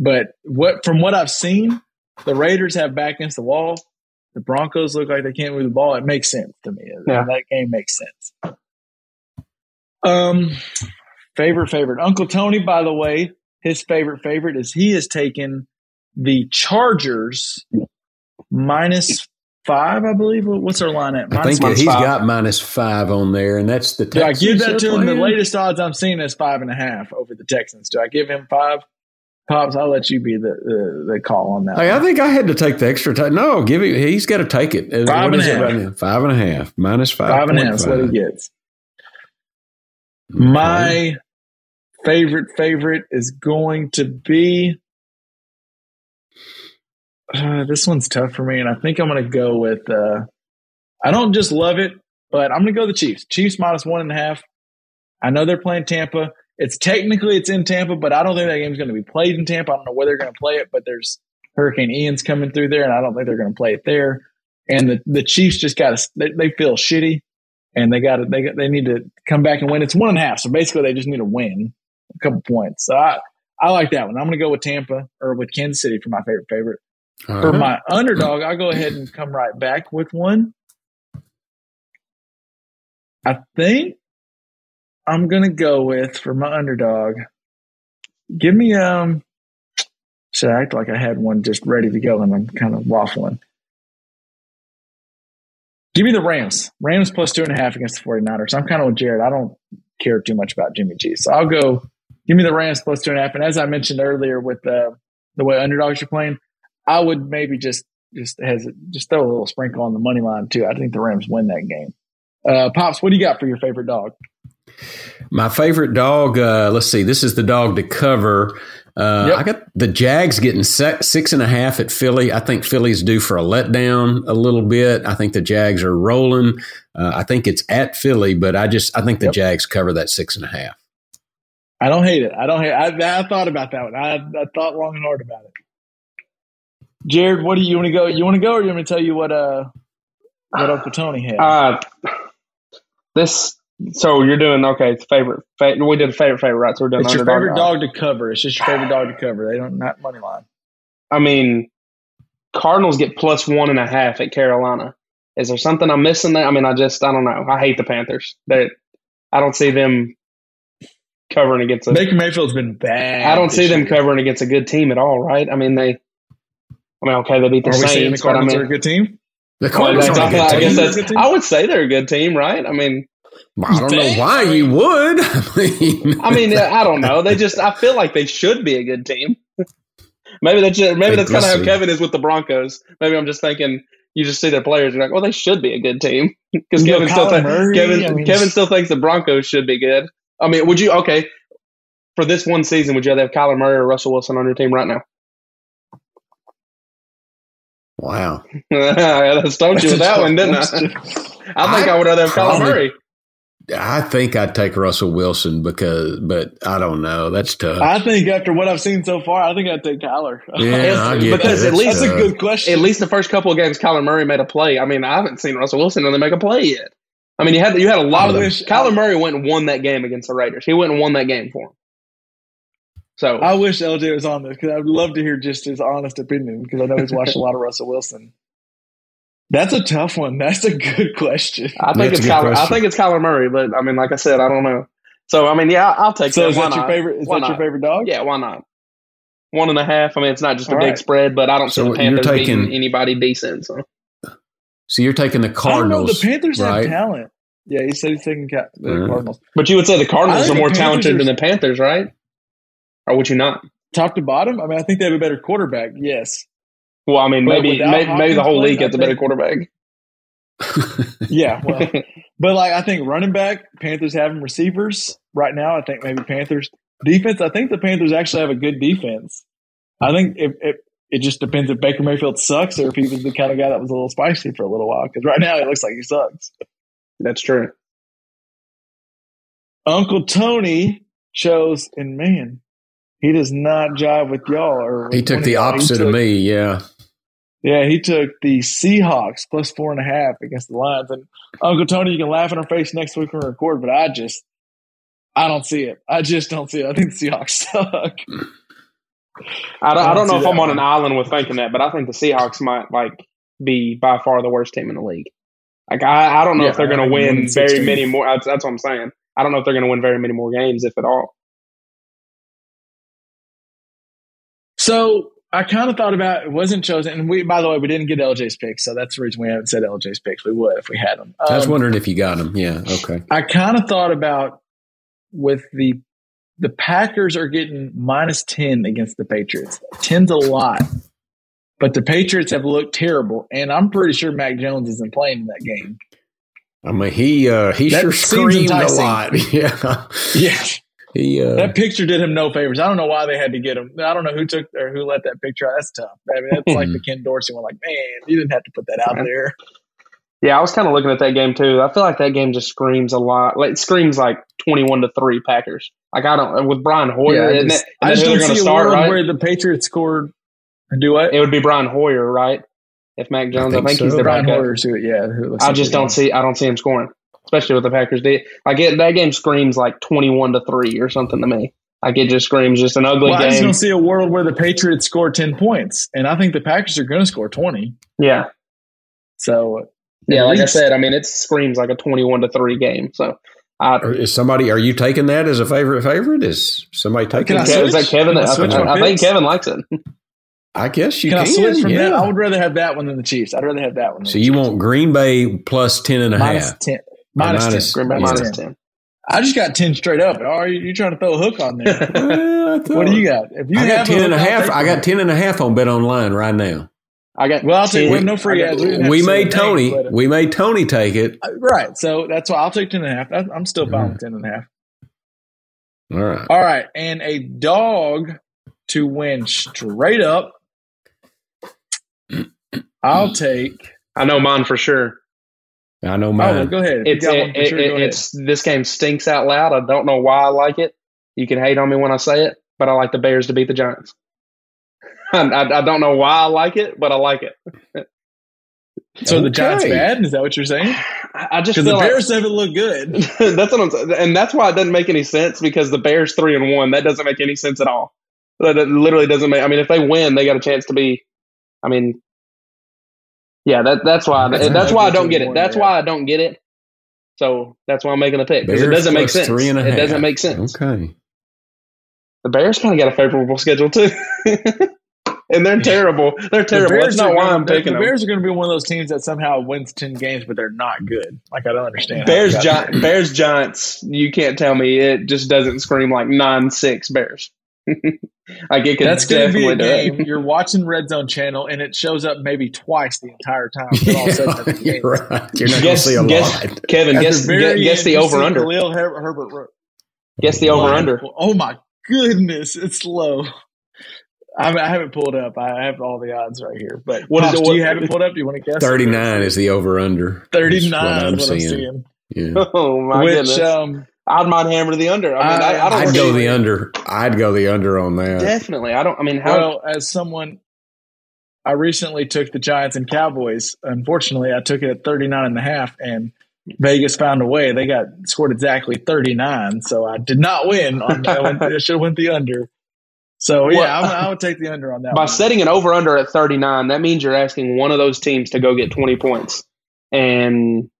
But what, from what I've seen, the Raiders have back against the wall. The Broncos look like they can't move the ball. It makes sense to me. Yeah. That game makes sense. Um, favorite, favorite. Uncle Tony, by the way, his favorite favorite is he has taken the Chargers minus five, I believe. What's their line at? I think minus he's five. got minus five on there, and that's the. Do I give that to they're him? The latest odds I'm seeing is five and a half over the Texans. Do I give him five? Pops, I'll let you be the the, the call on that. Hey, I think I had to take the extra time. No, give him. He's got to take it. Five and a half. right? Five and a half minus five. five and a half is what he gets. My favorite favorite is going to be. Uh, this one's tough for me, and I think I'm going to go with. Uh, I don't just love it, but I'm going to go the Chiefs. Chiefs minus one and a half. I know they're playing Tampa. It's technically it's in Tampa, but I don't think that game's going to be played in Tampa. I don't know where they're going to play it, but there's Hurricane Ian's coming through there, and I don't think they're going to play it there. And the, the Chiefs just got to they, they feel shitty, and they got to they got, they need to come back and win. It's one and a half, so basically they just need to win a couple points. So I I like that one. I'm going to go with Tampa or with Kansas City for my favorite favorite. All For my underdog, I'll go ahead and come right back with one. I think I'm gonna go with for my underdog. Give me um. Should I act like I had one just ready to go and I'm kind of waffling? Give me the Rams. Rams plus two and a half against the 49ers. I'm kind of with Jared. I don't care too much about Jimmy G. So I'll go give me the Rams plus two and a half. And as I mentioned earlier with uh, the way underdogs are playing, I would maybe just just has just throw a little sprinkle on the money line too. I think the Rams win that game. Uh, Pops, what do you got for your favorite dog? My favorite dog, uh, let's see, this is the dog to cover. Uh, Yep. I got the Jags getting se- six and a half at Philly. I think Philly's due for a letdown a little bit. I think the Jags are rolling. Uh, I think it's at Philly, but I just I think the Yep. Jags cover that six and a half. I don't hate it. I don't hate. I, I thought about that one. I, I thought long and hard about it. Jared, what do you want to go? You want to go, or you want me to tell you what uh what Uncle Tony had? Uh, this. So you're doing okay. It's favorite. Fa- we did favorite favorite, right? So we're doing it's your favorite odds. dog to cover. It's just your favorite dog to cover. They don't not money line. I mean, Cardinals get plus one and a half at Carolina. Is there something I'm missing there? I mean, I just I don't know. I hate the Panthers. That I don't see them covering against a. Baker Mayfield's been bad. I don't see them year. covering against a good team at all, right? I mean, they. I mean, okay, they beat the Are we saying the Saints, but I Cardinals mean, are a good team? The Cardinals that's- are a good I guess team. that's. Good team? I would say they're a good team, right? I mean, I don't know why you would. (laughs) I mean, I mean, I don't know. They just, I feel like they should be a good team. maybe that's just, maybe Hey, that's kind of how. Kevin is with the Broncos. Maybe I'm just thinking you just see their players, you're like, well, they should be a good team (laughs) because You know, Kevin still Kyler thinks Murray, Kevin I mean- Kevin still thinks the Broncos should be good. I mean, would you okay for this one season? Would you rather have Kyler Murray or Russell Wilson on your team right now? wow. (laughs) I stumped you with that one, didn't I? I think I, would rather have Kyler Murray. I think I'd take Russell Wilson because, but I don't know. That's tough. I think after what I've seen so far, I think I'd take Kyler. yeah, I get because that. at That's least- That's a good question. At least the first couple of games, Kyler Murray made a play. I mean, I haven't seen Russell Wilson really make a play yet. I mean, you had you had a lot I of them. wish- Kyler Murray went and won that game against the Raiders. He went and won that game for him. So I wish LJ was on this because I would love to hear just his honest opinion because I know he's watched a lot of Russell Wilson. That's a tough one. That's a good question. I think That's it's a good Kyler. I think it's Kyler Murray, but I mean, like I said, I don't know. So I mean, yeah, I'll take So that. is Why that your not? favorite? Is Why that your favorite dog? Yeah, why not? One and a half. I mean, it's not just a All big right. spread, but I don't So see the you're Panthers taking- beating anybody decent. So So you're taking the I don't know. Cardinals. The Panthers right? have talent. Yeah, he said he's taking ca- the. Cardinals. But you would say the Cardinals are more Panthers talented are- than the Panthers, right? Or would you not? Top to bottom, I mean, I think they have a better quarterback. Yes. Well, I mean, But maybe without maybe, maybe the whole league playing, gets a I better quarterback. (laughs) Yeah. Well, but like I think running back, Panthers having receivers right now. I think maybe Panthers defense. I think the Panthers actually have a good defense. I think if, if it just depends if Baker Mayfield sucks or if he was the kind of guy that was a little spicy for a little while. Because right now it looks like he sucks. That's true. Uncle Tony chose, and man, he does not jive with y'all. Or he took the opposite took- of me. Yeah. Yeah, he took the Seahawks plus four and a half against the Lions. And Uncle Tony, you can laugh in our face next week when we record, but I just, I don't see it. I just don't see it. I think the Seahawks (laughs) suck. I don't, I don't know if I'm on an island with thinking that, but I think the Seahawks might like be by far the worst team in the league. Like I, I don't know Yeah, if they're going to win very many more. That's, that's what I'm saying. I don't know if they're going to win very many more games, if at all. So I kind of thought about it wasn't chosen. And we, by the way, we didn't get LJ's picks, so that's the reason we haven't said LJ's picks. We would if we had them. I was Um, wondering if you got them. Yeah. Okay. I kind of thought about with the the Packers are getting minus ten against the Patriots. Ten's a lot, but the Patriots have looked terrible, and I'm pretty sure Mac Jones isn't playing in that game. I mean, he uh, he That sure seems screamed a lot. (laughs) Yeah. Yeah, He uh, that picture did him no favors. I don't know why they had to get him. I don't know who took or who let that picture out. That's tough. I mean, that's like the (laughs) Ken Dorsey one. Like, man, you didn't have to put that out there. Yeah, I was kind of looking at that game too. I feel like that game just screams a lot. Like it screams like twenty-one to three Packers. Like I don't with Brian Hoyer. I isn't just. I just don't see to a world right? where the Patriots scored. Do what? It would be Brian Hoyer, right? If Mac Jones, I think think, so. he's the Brian backup. Hoyer's who? Yeah, I just don't see. I don't see him scoring, especially with the Packers. They, I get that game screams like twenty-one to three or something to me. Like it just screams just an ugly Well, I just game. don't see a world where the Patriots score ten points, and I think the Packers are going to score twenty. Yeah, So yeah. Like least. I said, I mean, it screams like a twenty-one to three game. So, I, is somebody? Are you taking that as a favorite? Favorite? Is somebody taking? Can I it? Is that? Kevin? Can I I, switch I, I think? Kevin likes it. I guess you can, can. I switch from yeah. that? I would rather have that one than the Chiefs. I'd rather have that one. than so the you Chiefs. want Green Bay plus ten and a half? minus ten? Minus, minus- 10. Green Bay Minus minus 10. I just got ten straight up. Oh, you, you trying to throw a hook on there? Well, (laughs) what do you got? If you I got have ten and a hook, I'll half. take I it. got ten and a half on Bet Online right now. I got. Well, I'll take 10. we have no free ads. didn't We made the names, Tony. but- We made Tony take it. Uh, right. So that's why I'll take ten and a half. I- I'm still fine with ten and a half. All right. All right, and a dog to win straight up. (clears throat) I'll take. I know mine for sure. I know Oh, go ahead. If you It's it, one it- sure, go it- ahead. it's this game stinks out loud. I don't know why I like it. You can hate on me when I say it, but I like the Bears to beat the Giants. (laughs) I, I, I don't know why I like it, but I like it. (laughs) so the Giants bad? Is that what you're saying? I, I just Because the feel like Bears haven't looked good. (laughs) that's what I'm saying, and that's why it doesn't make any sense because the Bears three and one that doesn't make any sense at all. That literally doesn't make. I mean, if they win, they got a chance to be. I mean, yeah, that that's why That's that's, why I don't get it. That's why I don't get it. So that's why I'm making the pick because it doesn't make sense. Three and a it doesn't make sense. Okay. The Bears kind of got a favorable schedule too, (laughs) and they're terrible. They're terrible. Bears That's not are why gonna- I'm the- picking The them. Bears are going to be one of those teams that somehow wins ten games, but they're not good. Like I don't understand. Bears, they Gi- Bears, Giants. You can't tell me it just doesn't scream like nine six Bears. (laughs) like get could That's going to be a do it. game. You're watching Red Zone channel, and it shows up maybe twice the entire time. Then all of a sudden, at the You're right. You're not going to see a guess, lot. Kevin, At guess, the guess, guess the over under. Khalil Her- Herbert. wrote- Guess the over under. Oh my goodness, it's low. I, I haven't pulled up. I have all the odds right here. But What is Pops, it- do you have it pulled up? Do you want to guess? 39 is the over under. 39 is what I'm seeing. Yeah. (laughs) Oh my Which goodness! um, I'd mind hammer the under. I mean, I, I, I- don't. I'd go the under. I'd go the under on that. Definitely, I don't. I mean, how? well, as someone, I recently took the Giants and Cowboys. Unfortunately, I took it at 39 and a half, and Vegas found a way. They got scored exactly 39, so I did not win. On that one. (laughs) I should have went the under. So yeah, Well, I, I would take the under on that. by one. setting an over under at thirty nine, that means you're asking one of those teams to go get twenty points, and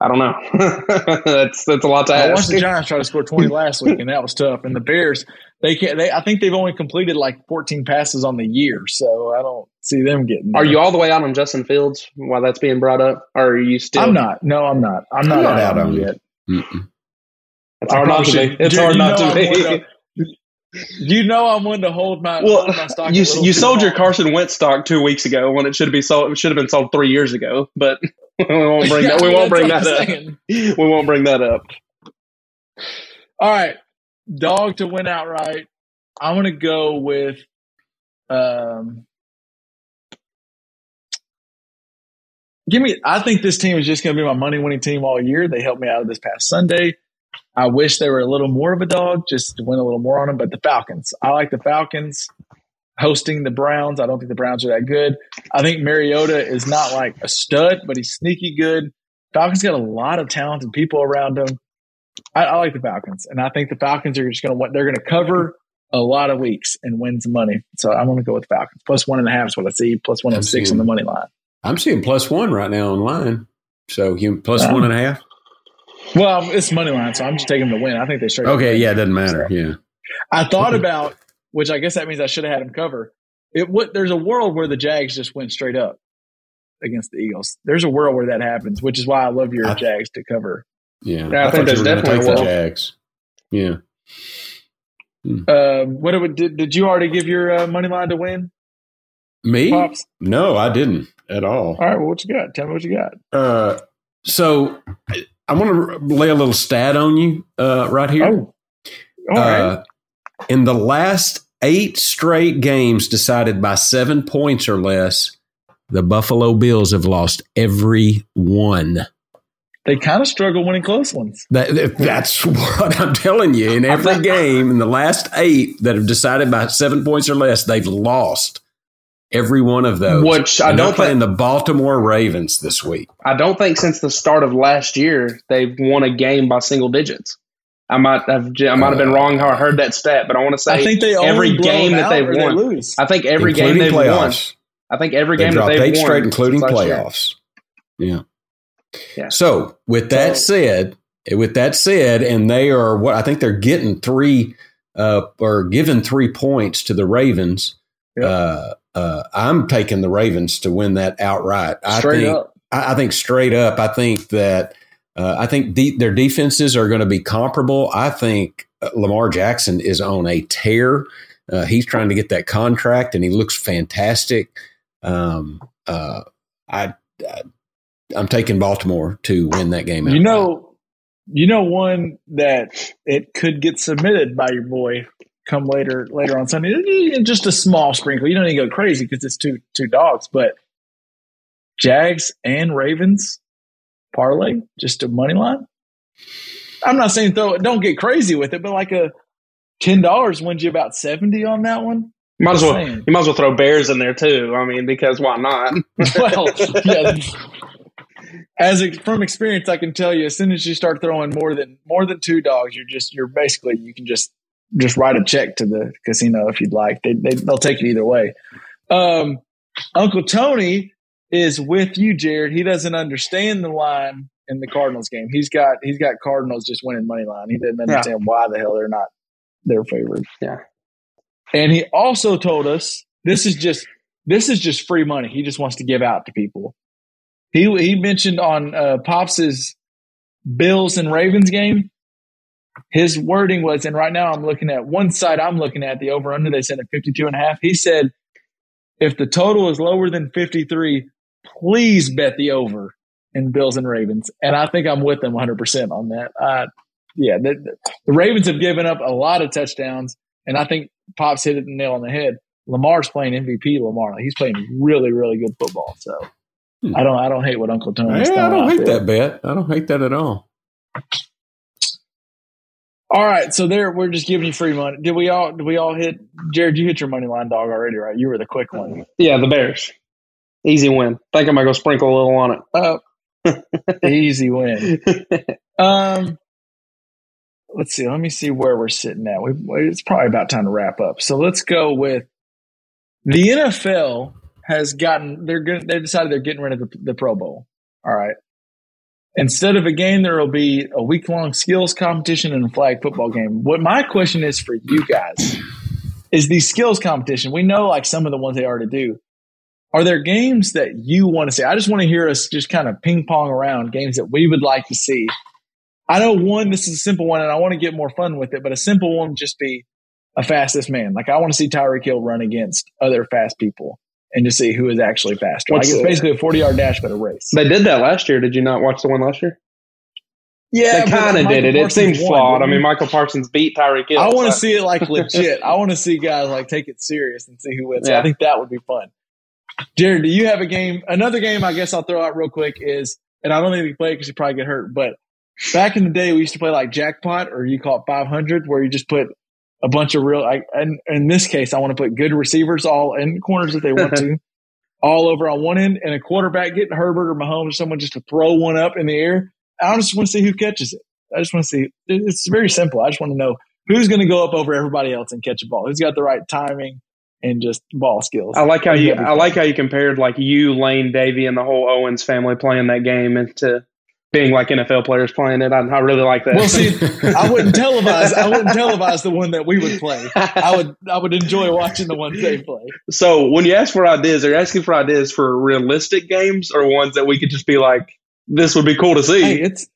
I don't know. (laughs) that's that's a lot to ask. I watched the Giants try to score 20 (laughs) last week, and that was tough. And the Bears, they can't. They, I think they've only completed like 14 passes on the year, so I don't see them getting. Are you all the way out on Justin Fields while that's being brought up, or are you still? I'm not. No, I'm not. I'm not, I'm not out out on on it yet. Mm-mm. It's hard not to be. It's Dude, hard you not know to I'm one be. to- (laughs) You know I'm one to hold my Well, hold my stock. you you too sold your. Carson Wentz stock two weeks ago when it should have been sold. It should have been sold three years ago. But (laughs) we won't bring that. We won't bring that up. Saying. We won't bring that up. All right, dog to win outright. I'm gonna go with. Um, give me. I think this team is just gonna be my money winning team all year. They helped me out this past Sunday. I wish they were a little more of a dog, just to win a little more on them. But the Falcons, I like the Falcons hosting the Browns. I don't think the Browns are that good. I think Mariota is not like a stud, but he's sneaky good. Falcons got a lot of talented people around them. I, I like the Falcons, and I think the Falcons are just going to they're going to cover a lot of weeks and win some money. So I'm going to go with the Falcons plus one and a half is what I see. Plus one and six on the money line. I'm seeing plus one right now online. So you plus Wow. one and a half. Well, it's money line, so I'm just taking the win. I think they straight. Okay, yeah, it doesn't matter. Yeah. I thought about which I guess that means I should have had them cover. It would. There's a world where the Jags just went straight up against the Eagles. There's a world where that happens, which is why I love your I- Jags to cover. Yeah. Yeah, I think there's definitely a the world. Jags. Yeah. Um, what it did, did you already give your uh, money line to win, Me? pops? No, I didn't at all. All right, well, what you got? Tell me what you got. Uh, so I want to lay a little stat on you uh, right here. Oh, all right. In the last eight straight games decided by seven points or less, the Buffalo Bills have lost every one. They kind of struggle winning close ones. That, that's (laughs) what I'm telling you. In every game, in the last eight that have decided by seven points or less, they've lost every one of those. Which I And they're don't playing think. the Baltimore Ravens this week. I don't think since the start of last year they've won a game by single digits. I might have. I might have been wrong how I heard that stat, but I want to say I think they every game that they've or they won. lose. I think every game they've won. I think every They game that they've eight won, straight, including since last year. playoffs. Yeah. Yeah. So with that So- said, with that said, and they are what I think they're getting three uh, or giving three points to the Ravens. Yep. Uh, uh, I'm taking the Ravens to win that outright. I Straight think. up. I, I think straight up. I think that. Uh, I think de- their defenses are going to be comparable. I think uh, Lamar Jackson is on a tear. Uh, he's trying to get that contract, and he looks fantastic. Um, uh, I, I I'm taking Baltimore to win that game. You know, you know one that it could get submitted by your boy come later later on Sunday. Just a small sprinkle. You don't need to go crazy because it's two two dogs, but Jags and Ravens parlay, just a money line. I'm not saying throw it, don't get crazy with it, but like a ten dollars wins you about seventy on that one. Might as well you might as well throw bears in there too. I mean, because why not? (laughs) (laughs) well, yeah. As from experience, I can tell you, as soon as you start throwing more than more than two dogs, you're just you're basically you can just just write a check to the casino if you'd like. They, they will take it either way. Um, Uncle Tony is with you, Jared. He doesn't understand the line in the Cardinals game. He's got he's got Cardinals just winning money line. He doesn't understand yeah. why the hell they're not their favorite. Yeah. And he also told us this is just this is just free money. He just wants to give out to people. He he mentioned on uh, Pops's Bills and Ravens game. His wording was, and right now I'm looking at one side. I'm looking at the over under. They said at 52 and a half. He said, if the total is lower than 53, please bet the over in Bills and Ravens. And I think I'm with them 100% on that. Uh, yeah, the, the, Ravens have given up a lot of touchdowns, and I think Pops hit it the nail on the head. Lamar's playing MVP. Lamar, he's playing really, really good football. So hmm. I don't, I don't hate what Uncle Tony's yeah, I don't hate there. that bet. I don't hate that at all. All right, so there we're just giving you free money. Did we all? Did we all hit? Jared, you hit your money line dog already, right? You were the quick one. Yeah, the Bears. Easy win. Think I might go sprinkle a little on it. Uh, (laughs) Easy win. (laughs) Um, let's see. Let me see where we're sitting at. We, it's probably about time to wrap up. So let's go with the NFL has gotten. They're good. They decided they're getting rid of the, the Pro Bowl. All right. Instead of a game, there will be a week long skills competition and a flag football game. What my question is for you guys is the skills competition. We know like some of the ones they already do. Are there games that you want to see? I just want to hear us just kind of ping pong around games that we would like to see. I know one, this is a simple one and I want to get more fun with it, but a simple one would just be a fastest man. Like I want to see Tyreek Hill run against other fast people and to see who is actually faster. Like it's basically a 40 yard dash, but a race. They did that last year. Did you not watch the one last year? Yeah, they kind of did it. Parsons it seemed flawed. I mean, Micah Parsons beat Tyreek Hill. I want to so. see it like legit. I want to see guys like take it serious and see who wins. Yeah. I think that would be fun. Jared, do you have a game? Another game I guess I'll throw out real quick is, and I don't think you play because you probably get hurt, but back in the day we used to play like jackpot or you call it 500 where you just put a bunch of real, I, and in this case, I want to put good receivers all in corners if they want to, (laughs) all over on one end and a quarterback getting Herbert or Mahomes or someone just to throw one up in the air. I just want to see who catches it. I just want to see. It's very simple. I just want to know who's going to go up over everybody else and catch a ball. Who's got the right timing, and just ball skills. I like how you I like how you compared like you, Lane, Davy, and the whole Owens family playing that game into being like NFL players playing it. I, I really like that. Well, see, (laughs) I wouldn't televise. I wouldn't televise the one that we would play. I would. I would enjoy watching the ones they play. So when you ask for ideas, are you asking for ideas for realistic games or ones that we could just be like, this would be cool to see? Hey, it's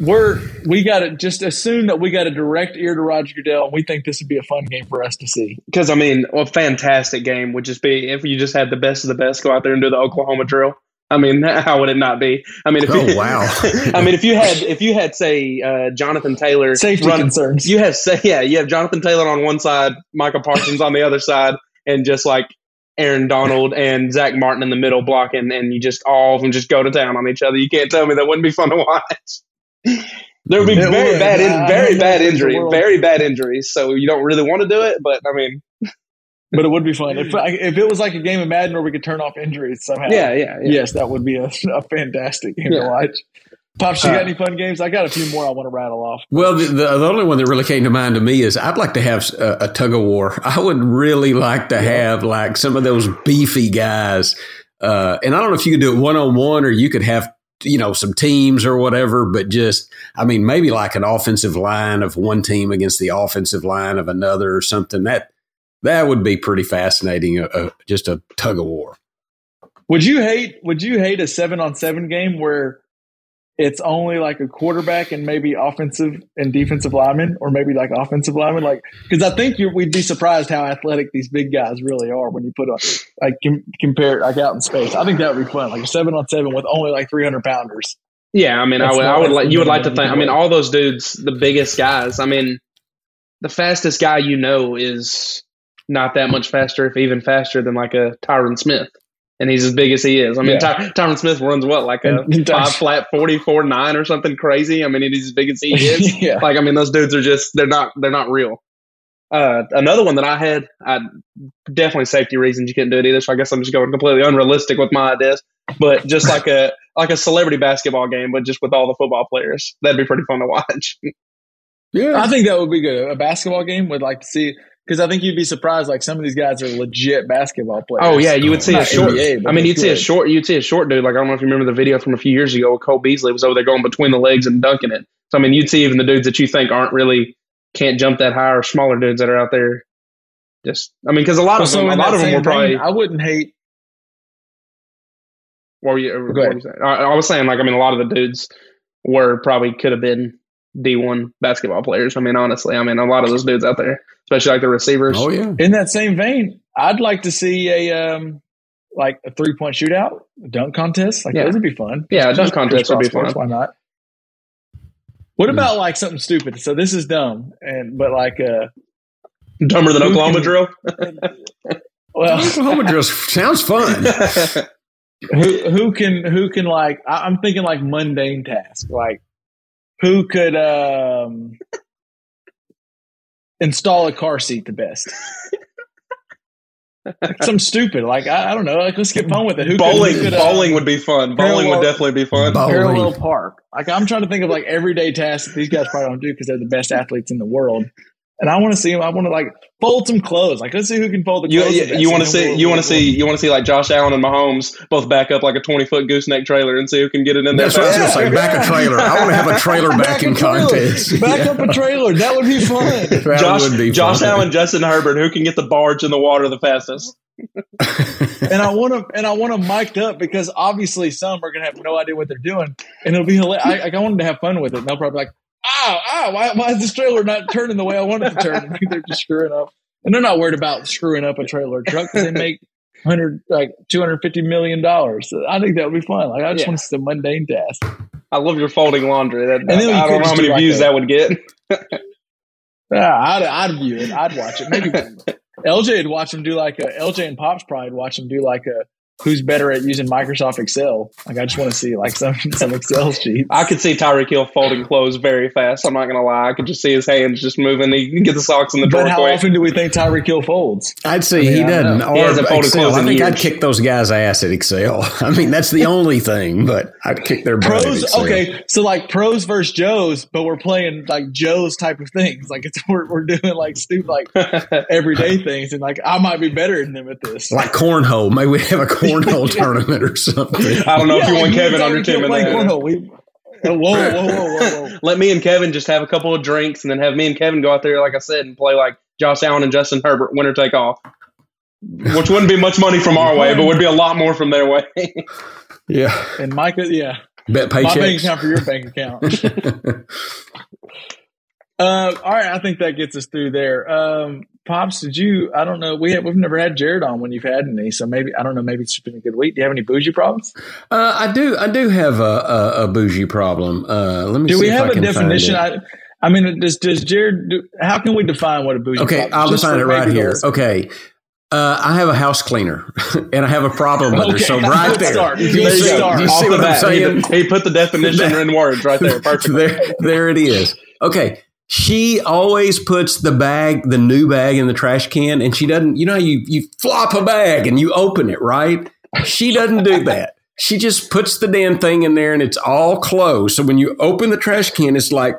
we're we got to just assume that we got a direct ear to Roger Goodell, and we think this would be a fun game for us to see. Because I mean, a fantastic game would just be if you just had the best of the best go out there and do the Oklahoma drill. I mean, (laughs) how would it not be? I mean, if oh you, wow! (laughs) I mean, if you had if you had say uh, Jonathan Taylor safety run, concerns, you have say yeah, you have Jonathan Taylor on one side, Micah Parsons on the other side, and just like Aaron Donald and Zach Martin in the middle blocking, and you just all of them just go to town on each other. You can't tell me that wouldn't be fun to watch. There would be it very would. bad, in, very bad injury, very bad injuries. So you don't really want to do it, but I mean, but it would be fun if if it was like a game of Madden where we could turn off injuries somehow. Yeah, yeah, yeah. yes, that would be a, a fantastic game yeah. to watch. Pops, you got uh, any fun games? I got a few more I want to rattle off. Well, the, the, the, only one that really came to mind to me is I'd like to have a, a tug of war. (laughs) I would really like to have like some of those beefy guys. Uh, and I don't know if you could do it one on one or you could have you know, some teams or whatever, but just, I mean, maybe like an offensive line of one team against the offensive line of another or something. That that would be pretty fascinating. Uh, uh, just a tug of war. Would you hate? Would you hate a seven on seven game where it's only like a quarterback and maybe offensive and defensive lineman, or maybe like offensive lineman. Like, because I think we'd be surprised how athletic these big guys really are when you put a like com- compare it like out in space. I think that would be fun, like a seven on seven with only like three hundred pounders. Yeah, I mean, I would, I would like you would like to think. I mean, all those dudes, the biggest guys. I mean, the fastest guy you know is not that much faster, if even faster than like a Tyron Smith. And he's as big as he is. I mean, Yeah. Ty- Tyron Smith runs what, like a five flat 44 nine or something crazy. I mean, he's as big as he (laughs) is. yeah. like, I mean, those dudes are just, they're not, they're not real. Uh, another one that I had, I definitely safety reasons you couldn't do it either. So I guess I'm just going completely unrealistic with my ideas. But just like a (laughs) like a celebrity basketball game, but just with all the football players, that'd be pretty fun to watch. (laughs) Yeah. I think that would be good. A basketball game would like to see because I think you'd be surprised. Like some of these guys are legit basketball players. Oh yeah, you would see a short. NBA, I mean, you'd see a short. You'd see a short dude. Like I don't know if you remember the video from a few years ago. where Cole Beasley was over there going between the legs and dunking it. So I mean, you'd see even the dudes that you think aren't really can't jump that high or smaller dudes that are out there. Just I mean, because a lot Well, of them, a lot of them were probably. vein, I wouldn't hate. What were you, what were you saying? I, I was saying, like, I mean, a lot of the dudes were probably could have been D1 basketball players. I mean, honestly, I mean, a lot of those dudes out there, especially like the receivers. Oh yeah. In that same vein, I'd like to see a um like a three point shootout, a dunk contest. Like Yeah. those would be fun. Yeah, a dunk contest would be fun. Why not? What about like something stupid? So this is dumb, and but like uh, Dumber than Oklahoma can- drill. (laughs) well, Oklahoma drill sounds fun. (laughs) who who can who can like I, I'm thinking like mundane task like who could um install a car seat the best? Some stupid like I, I don't know like let's get fun with it. Who bowling, could, who could, uh, bowling would be fun. Bowling would definitely be fun. Bow- parallel park. Like I'm trying to think of like everyday tasks that these guys probably don't do because they're the best athletes in the world and I want to see him. I want to like fold some clothes like let's see who can fold the clothes the you, you want to see we'll- you want to we'll- see you want to see like Josh Allen and Mahomes both back up like a twenty foot gooseneck trailer and see who can get it in there. That's what I was going to say. Back a trailer. I want to have a trailer backing a trailer. contest. back Yeah. up a trailer that would be fun (laughs) That Josh, would be Josh fun. Allen, Justin Herbert, who can get the barge in the water the fastest? (laughs) and I want to and I want them mic'd up because obviously some are gonna have no idea what they're doing, and it'll be hilarious. I, I want them to have fun with it. And they'll probably be like, "Ow, ow! Why, why is this trailer not turning the way I want it to turn?" They're just screwing up, and they're not worried about screwing up a trailer truck because they make hundred like two hundred fifty million dollars. So I think that would be fun. Like I just Yeah. want to see the mundane task. I love your folding laundry. That, And then we I don't know how many like views a- that would get. (laughs) Yeah, I'd, I'd view it. I'd watch it. Maybe (laughs) LJ would watch them do like a LJ and Pops probably would watch them do like a who's better at using Microsoft Excel. Like I just want to see like some (laughs) some Excel sheets. I could see Tyreek Hill folding clothes very fast. I'm not gonna lie. I could just see his hands just moving. He can get the socks in the drawer But how quick. often do we think Tyreek Hill folds? I'd say mean, he I don't doesn't. Or He hasn't folded Excel. clothes I in think I'd kick those guys' ass at Excel. (laughs) I mean, that's the only thing, but I'd kick their butt at Pros, Excel. okay, so like pros versus Joes, but we're playing like Joes type of things. Like it's (laughs) we're, we're doing like stupid like everyday things, and like I might be better than them at this. Like cornhole. Maybe we have a cornhole (laughs) tournament or something. I don't know if you want Kevin on your team Hill in there. cornhole. We- Whoa, whoa, whoa, whoa, whoa! (laughs) Let me and Kevin just have a couple of drinks and then have me and Kevin go out there, like I said, and play like Josh Allen and Justin Herbert, winner take all. Which wouldn't be much money from our way, but would be a lot more from their way. (laughs) Yeah. And Micah, yeah, Bet my bank account for your bank account. Uh, all right, I think that gets us through there. Um, Pops, did you? I don't know. We have, we've never had Jared on when you've had any, so maybe I don't know. Maybe it's been a good week. Do you have any bougie problems? Uh, I do. I do have a, a, a bougie problem. Uh, let me. Do see we if have I a can find definition? I, I mean, does does Jared? Do, how can we define what a bougie? Is? Okay, problem I'll is? Define it right here. those- Okay. Uh, I have a house cleaner, (laughs) and I have a problem with her. Okay, So (laughs) right good there, start. you Good see, start. you Off see the what I'm bat, saying? He, he put the definition (laughs) in words right there. Perfect. there, there it is. Okay. She always puts the bag, the new bag in the trash can, and she doesn't, you know, you, you flop a bag and you open it, right? She doesn't do that. She just puts the damn thing in there and it's all closed. So when you open the trash can, it's like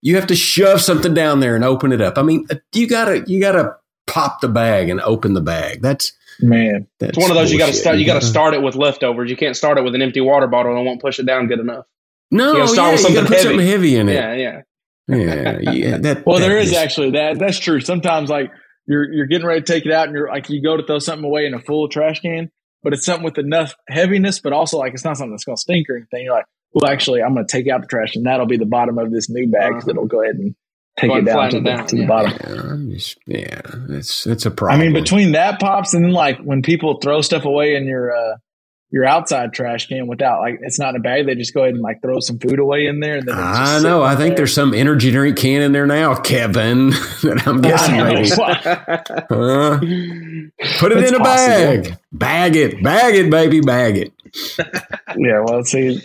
you have to shove something down there and open it up. I mean, you gotta, you gotta pop the bag and open the bag. That's, Man, that's It's one of those you got to start. You gotta- start it with leftovers. You can't start it with an empty water bottle and it won't push it down good enough. No, you gotta start yeah, with you gotta something put heavy. something heavy in it. Yeah, yeah. Yeah, yeah. (laughs) That, well, that there is just- actually that. That's true. Sometimes like you're you're getting ready to take it out, and you're like you go to throw something away in a full trash can, but it's something with enough heaviness, but also like it's not something that's going to stink or anything. You're like, well, actually, I'm going to take out the trash, and that'll be the bottom of this new bag Uh-huh. that'll go ahead and take Go it down to, flatten the, it down, to the yeah. bottom. Yeah, I'm just- yeah, it's it's a I problem. I mean, between that pops and then like when people throw stuff away in your uh your outside trash can without like it's not in a bag. They just go ahead and like throw some food away in there. And then I know. I there. think there's some energy drink can in there now, Kevin. (laughs) that I'm guessing maybe. Uh, put it It's in a possible. bag. Bag it. Bag it, baby. Bag it. (laughs) Yeah, well, see,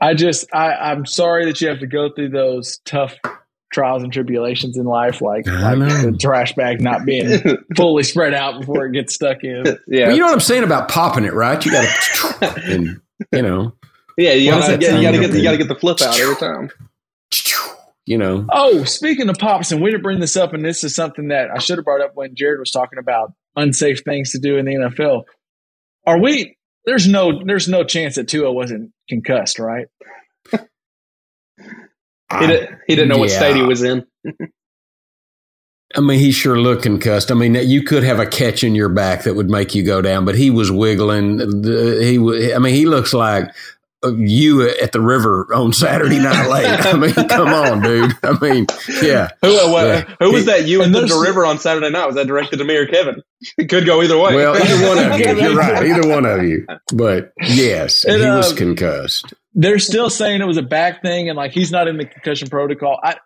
I just I, I'm sorry that you have to go through those tough trials and tribulations in life, like, like the trash bag not being (laughs) fully spread out before it gets stuck in. (laughs) yeah, Well, you know what I'm saying about popping it, right? You got to, (laughs) and you know, yeah. You gotta, get, you gotta get the, you gotta get the flip out every time. you know. Oh, speaking of pops, and we didn't bring this up, and this is something that I should have brought up when Jared was talking about unsafe things to do in the NFL. Are we? There's no, there's no chance that Tua wasn't concussed, right? He, did, he didn't know what state he was in. I mean, he sure looked concussed. I mean, you could have a catch in your back that would make you go down, but he was wiggling. He, wa- I mean, he looks like uh, you at the river on Saturday Night (laughs) Late. I mean, come on, dude. I mean, yeah. Who, uh, what- Yeah. who was that? You And and the river on Saturday night? Was that directed to me or Kevin? It could go either way. Well, either one of you. (laughs) You're right. Either one of you. But yes, And, he was uh, concussed. They're still saying it was a back thing, and like he's not in the concussion protocol. I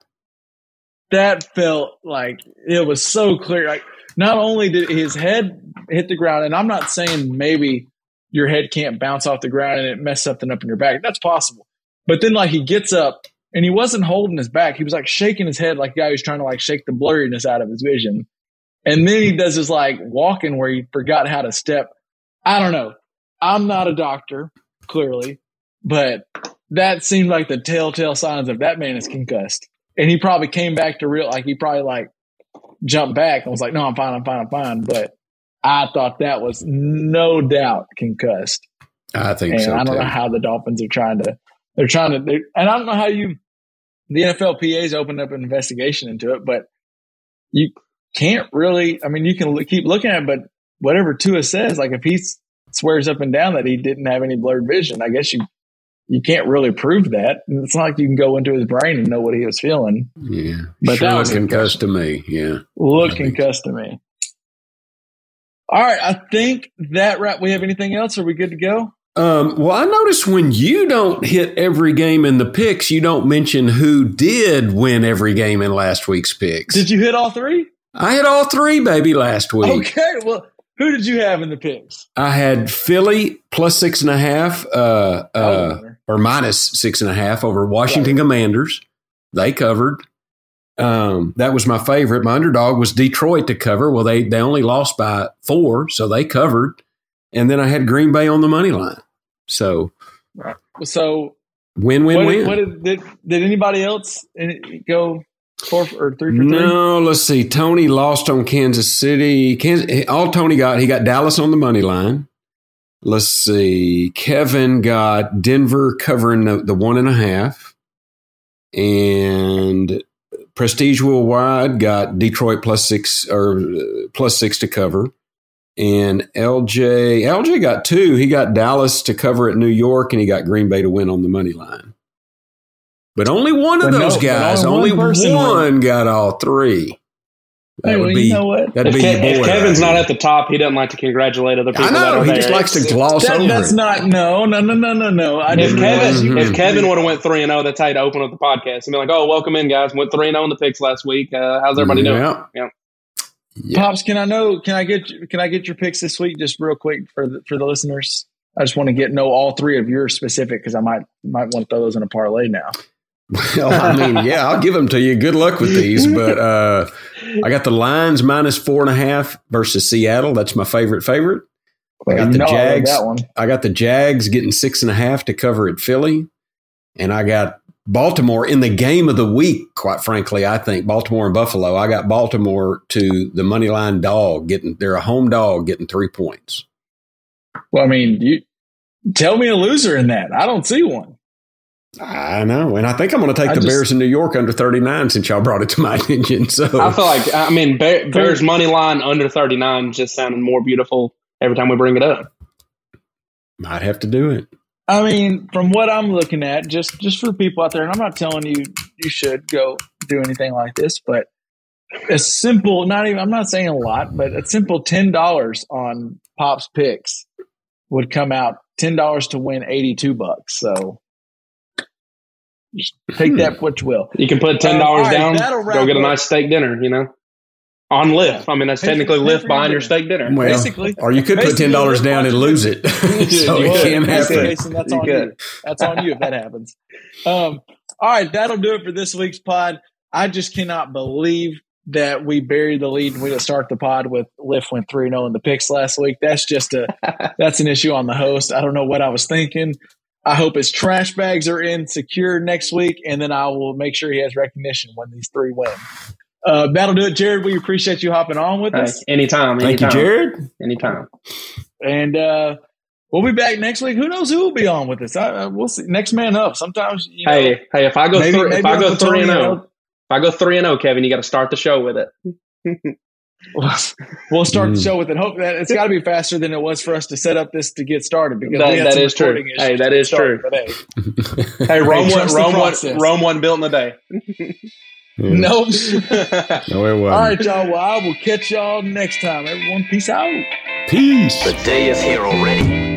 that felt like it was so clear. Like not only did his head hit the ground, and I'm not saying maybe your head can't bounce off the ground and it mess something up in your back. That's possible. But then like he gets up and he wasn't holding his back. He was like shaking his head like a guy who's trying to like shake the blurriness out of his vision. And then he does his like walking where he forgot how to step. I don't know. I'm not a doctor, clearly, but that seemed like the telltale signs of that man is concussed. And he probably came back to real like he probably like jumped back and was like, No, I'm fine, I'm fine, I'm fine. But I thought that was no doubt concussed. I think And so. I don't too. know how the Dolphins are trying to they're trying to they and I don't know how you the NFLPA's opened up an investigation into it, but you can't really I mean you can l- keep looking at it, but whatever Tua says, like if he swears up and down that he didn't have any blurred vision, I guess you you can't really prove that. It's not like you can go into his brain and know what he was feeling. Yeah. But sure that was looked concussed to me. Yeah. Look I think- concussed to me. All right, I think that right. We have anything else? Are we good to go? Um, well, I noticed when you don't hit every game in the picks, you don't mention who did win every game in last week's picks. Did you hit all three? I had all three, baby, last week. Okay. Well, who did you have in the picks? I had Philly plus six and a half, uh, uh, Oh, or minus six and a half over Washington Commanders. They covered. Um, that was my favorite. My underdog was Detroit to cover. Well, they they only lost by four, so they covered. And then I had Green Bay on the money line. So so win win what, win. did, what did, did did anybody else go four for- or three for three? No, let's see. Tony lost on Kansas City. Kansas, all Tony got, he got Dallas on the money line. Let's see. Kevin got Denver covering the, the one and a half. And Prestige Worldwide got Detroit plus six or uh, plus six to cover. And LJ, LJ got two. He got Dallas to cover at New York, and he got Green Bay to win on the money line. But only one of But those but guys, only only one got all three. That Hey, would well, be you know what? that'd If, be Kev- your if Kevin's right not at the top, he doesn't like to congratulate other people. I that know are he there. just likes to gloss That- over that's it. not no no no no no no. I If didn't realize Kevin, you Mhm. if Kevin would have went three and zero, that's how to open up the podcast and be like, "Oh, welcome in, guys. Went three and zero in the picks last week. Uh, how's everybody doing?" Yeah. Yeah. Yeah. Pops, can I know? Can I get can I get your picks this week, just real quick for the, for the listeners? I just want to get know all three of yours specific because I might might want to throw those in a parlay now. Well, I mean, yeah, I'll give them to you. Good luck with these, but uh, I got the Lions minus four and a half versus Seattle. That's my favorite favorite. I got the I Jags. that one. I got the Jags getting six and a half to cover at Philly, and I got Baltimore in the game of the week. Quite frankly, I think Baltimore and Buffalo. I got Baltimore to the money line dog getting. They're a home dog getting three points. Well, I mean, you tell me a loser in that. I don't see one. I know, and I think I'm going to take I the just- Bears in New York under 39 since y'all brought it to my (laughs) attention. So I feel like I mean Bear, Bears money line under thirty nine just sounding more beautiful every time we bring it up. might have to do it. I mean, from what I'm looking at, just just for people out there, and I'm not telling you you should go do anything like this, but a simple, not even I'm not saying a lot, but a simple ten dollars on Pop's picks would come out ten dollars to win eighty two bucks. So take that what you will. You can put ten Um, dollars all right, down, that'll go get a nice steak dinner. You know, on Lyft. I mean, that's Pay technically pay Lyft buying your your steak dinner. Well, Basically- or you could put ten dollars down and lose it, (laughs) so You it can't Basically, happen. Jason, that's You on could. you. That's on you if that happens. Um, all right, that'll do it for this week's pod. I just cannot believe that we buried the lead and we didn't start the pod with Lyft went 3 0 in the picks last week. That's just a (laughs) that's an issue on the host. I don't know what I was thinking. I hope his trash bags are in secure next week, and then I will make sure he has recognition when these three win. Uh, that'll do it, Jared. We appreciate you hopping on with Hey, us, anytime, Thank you, anytime, Jared. anytime. and uh, we'll be back next week. Who knows who will be on with us? I, I, we'll see. Next man up. Sometimes, you know, Hey, hey, if I go maybe- three, if I go Uncle three and zero, if I go three and zero, Kevin, you got to start the show with it. (laughs) we'll start the Mm. show with it. Hope that it's got to be faster than it was for us to set up this to get started because That- we had that some is true. Hey, that to get is true. hey, (laughs) Hey, Rome, Hey, one, Rome, one. Rome, one built in a day. (laughs) Yeah. Nope. (laughs) No, it wasn't. All right, y'all. Well, I will catch y'all next time. Everyone, peace out. Peace. The day is here already.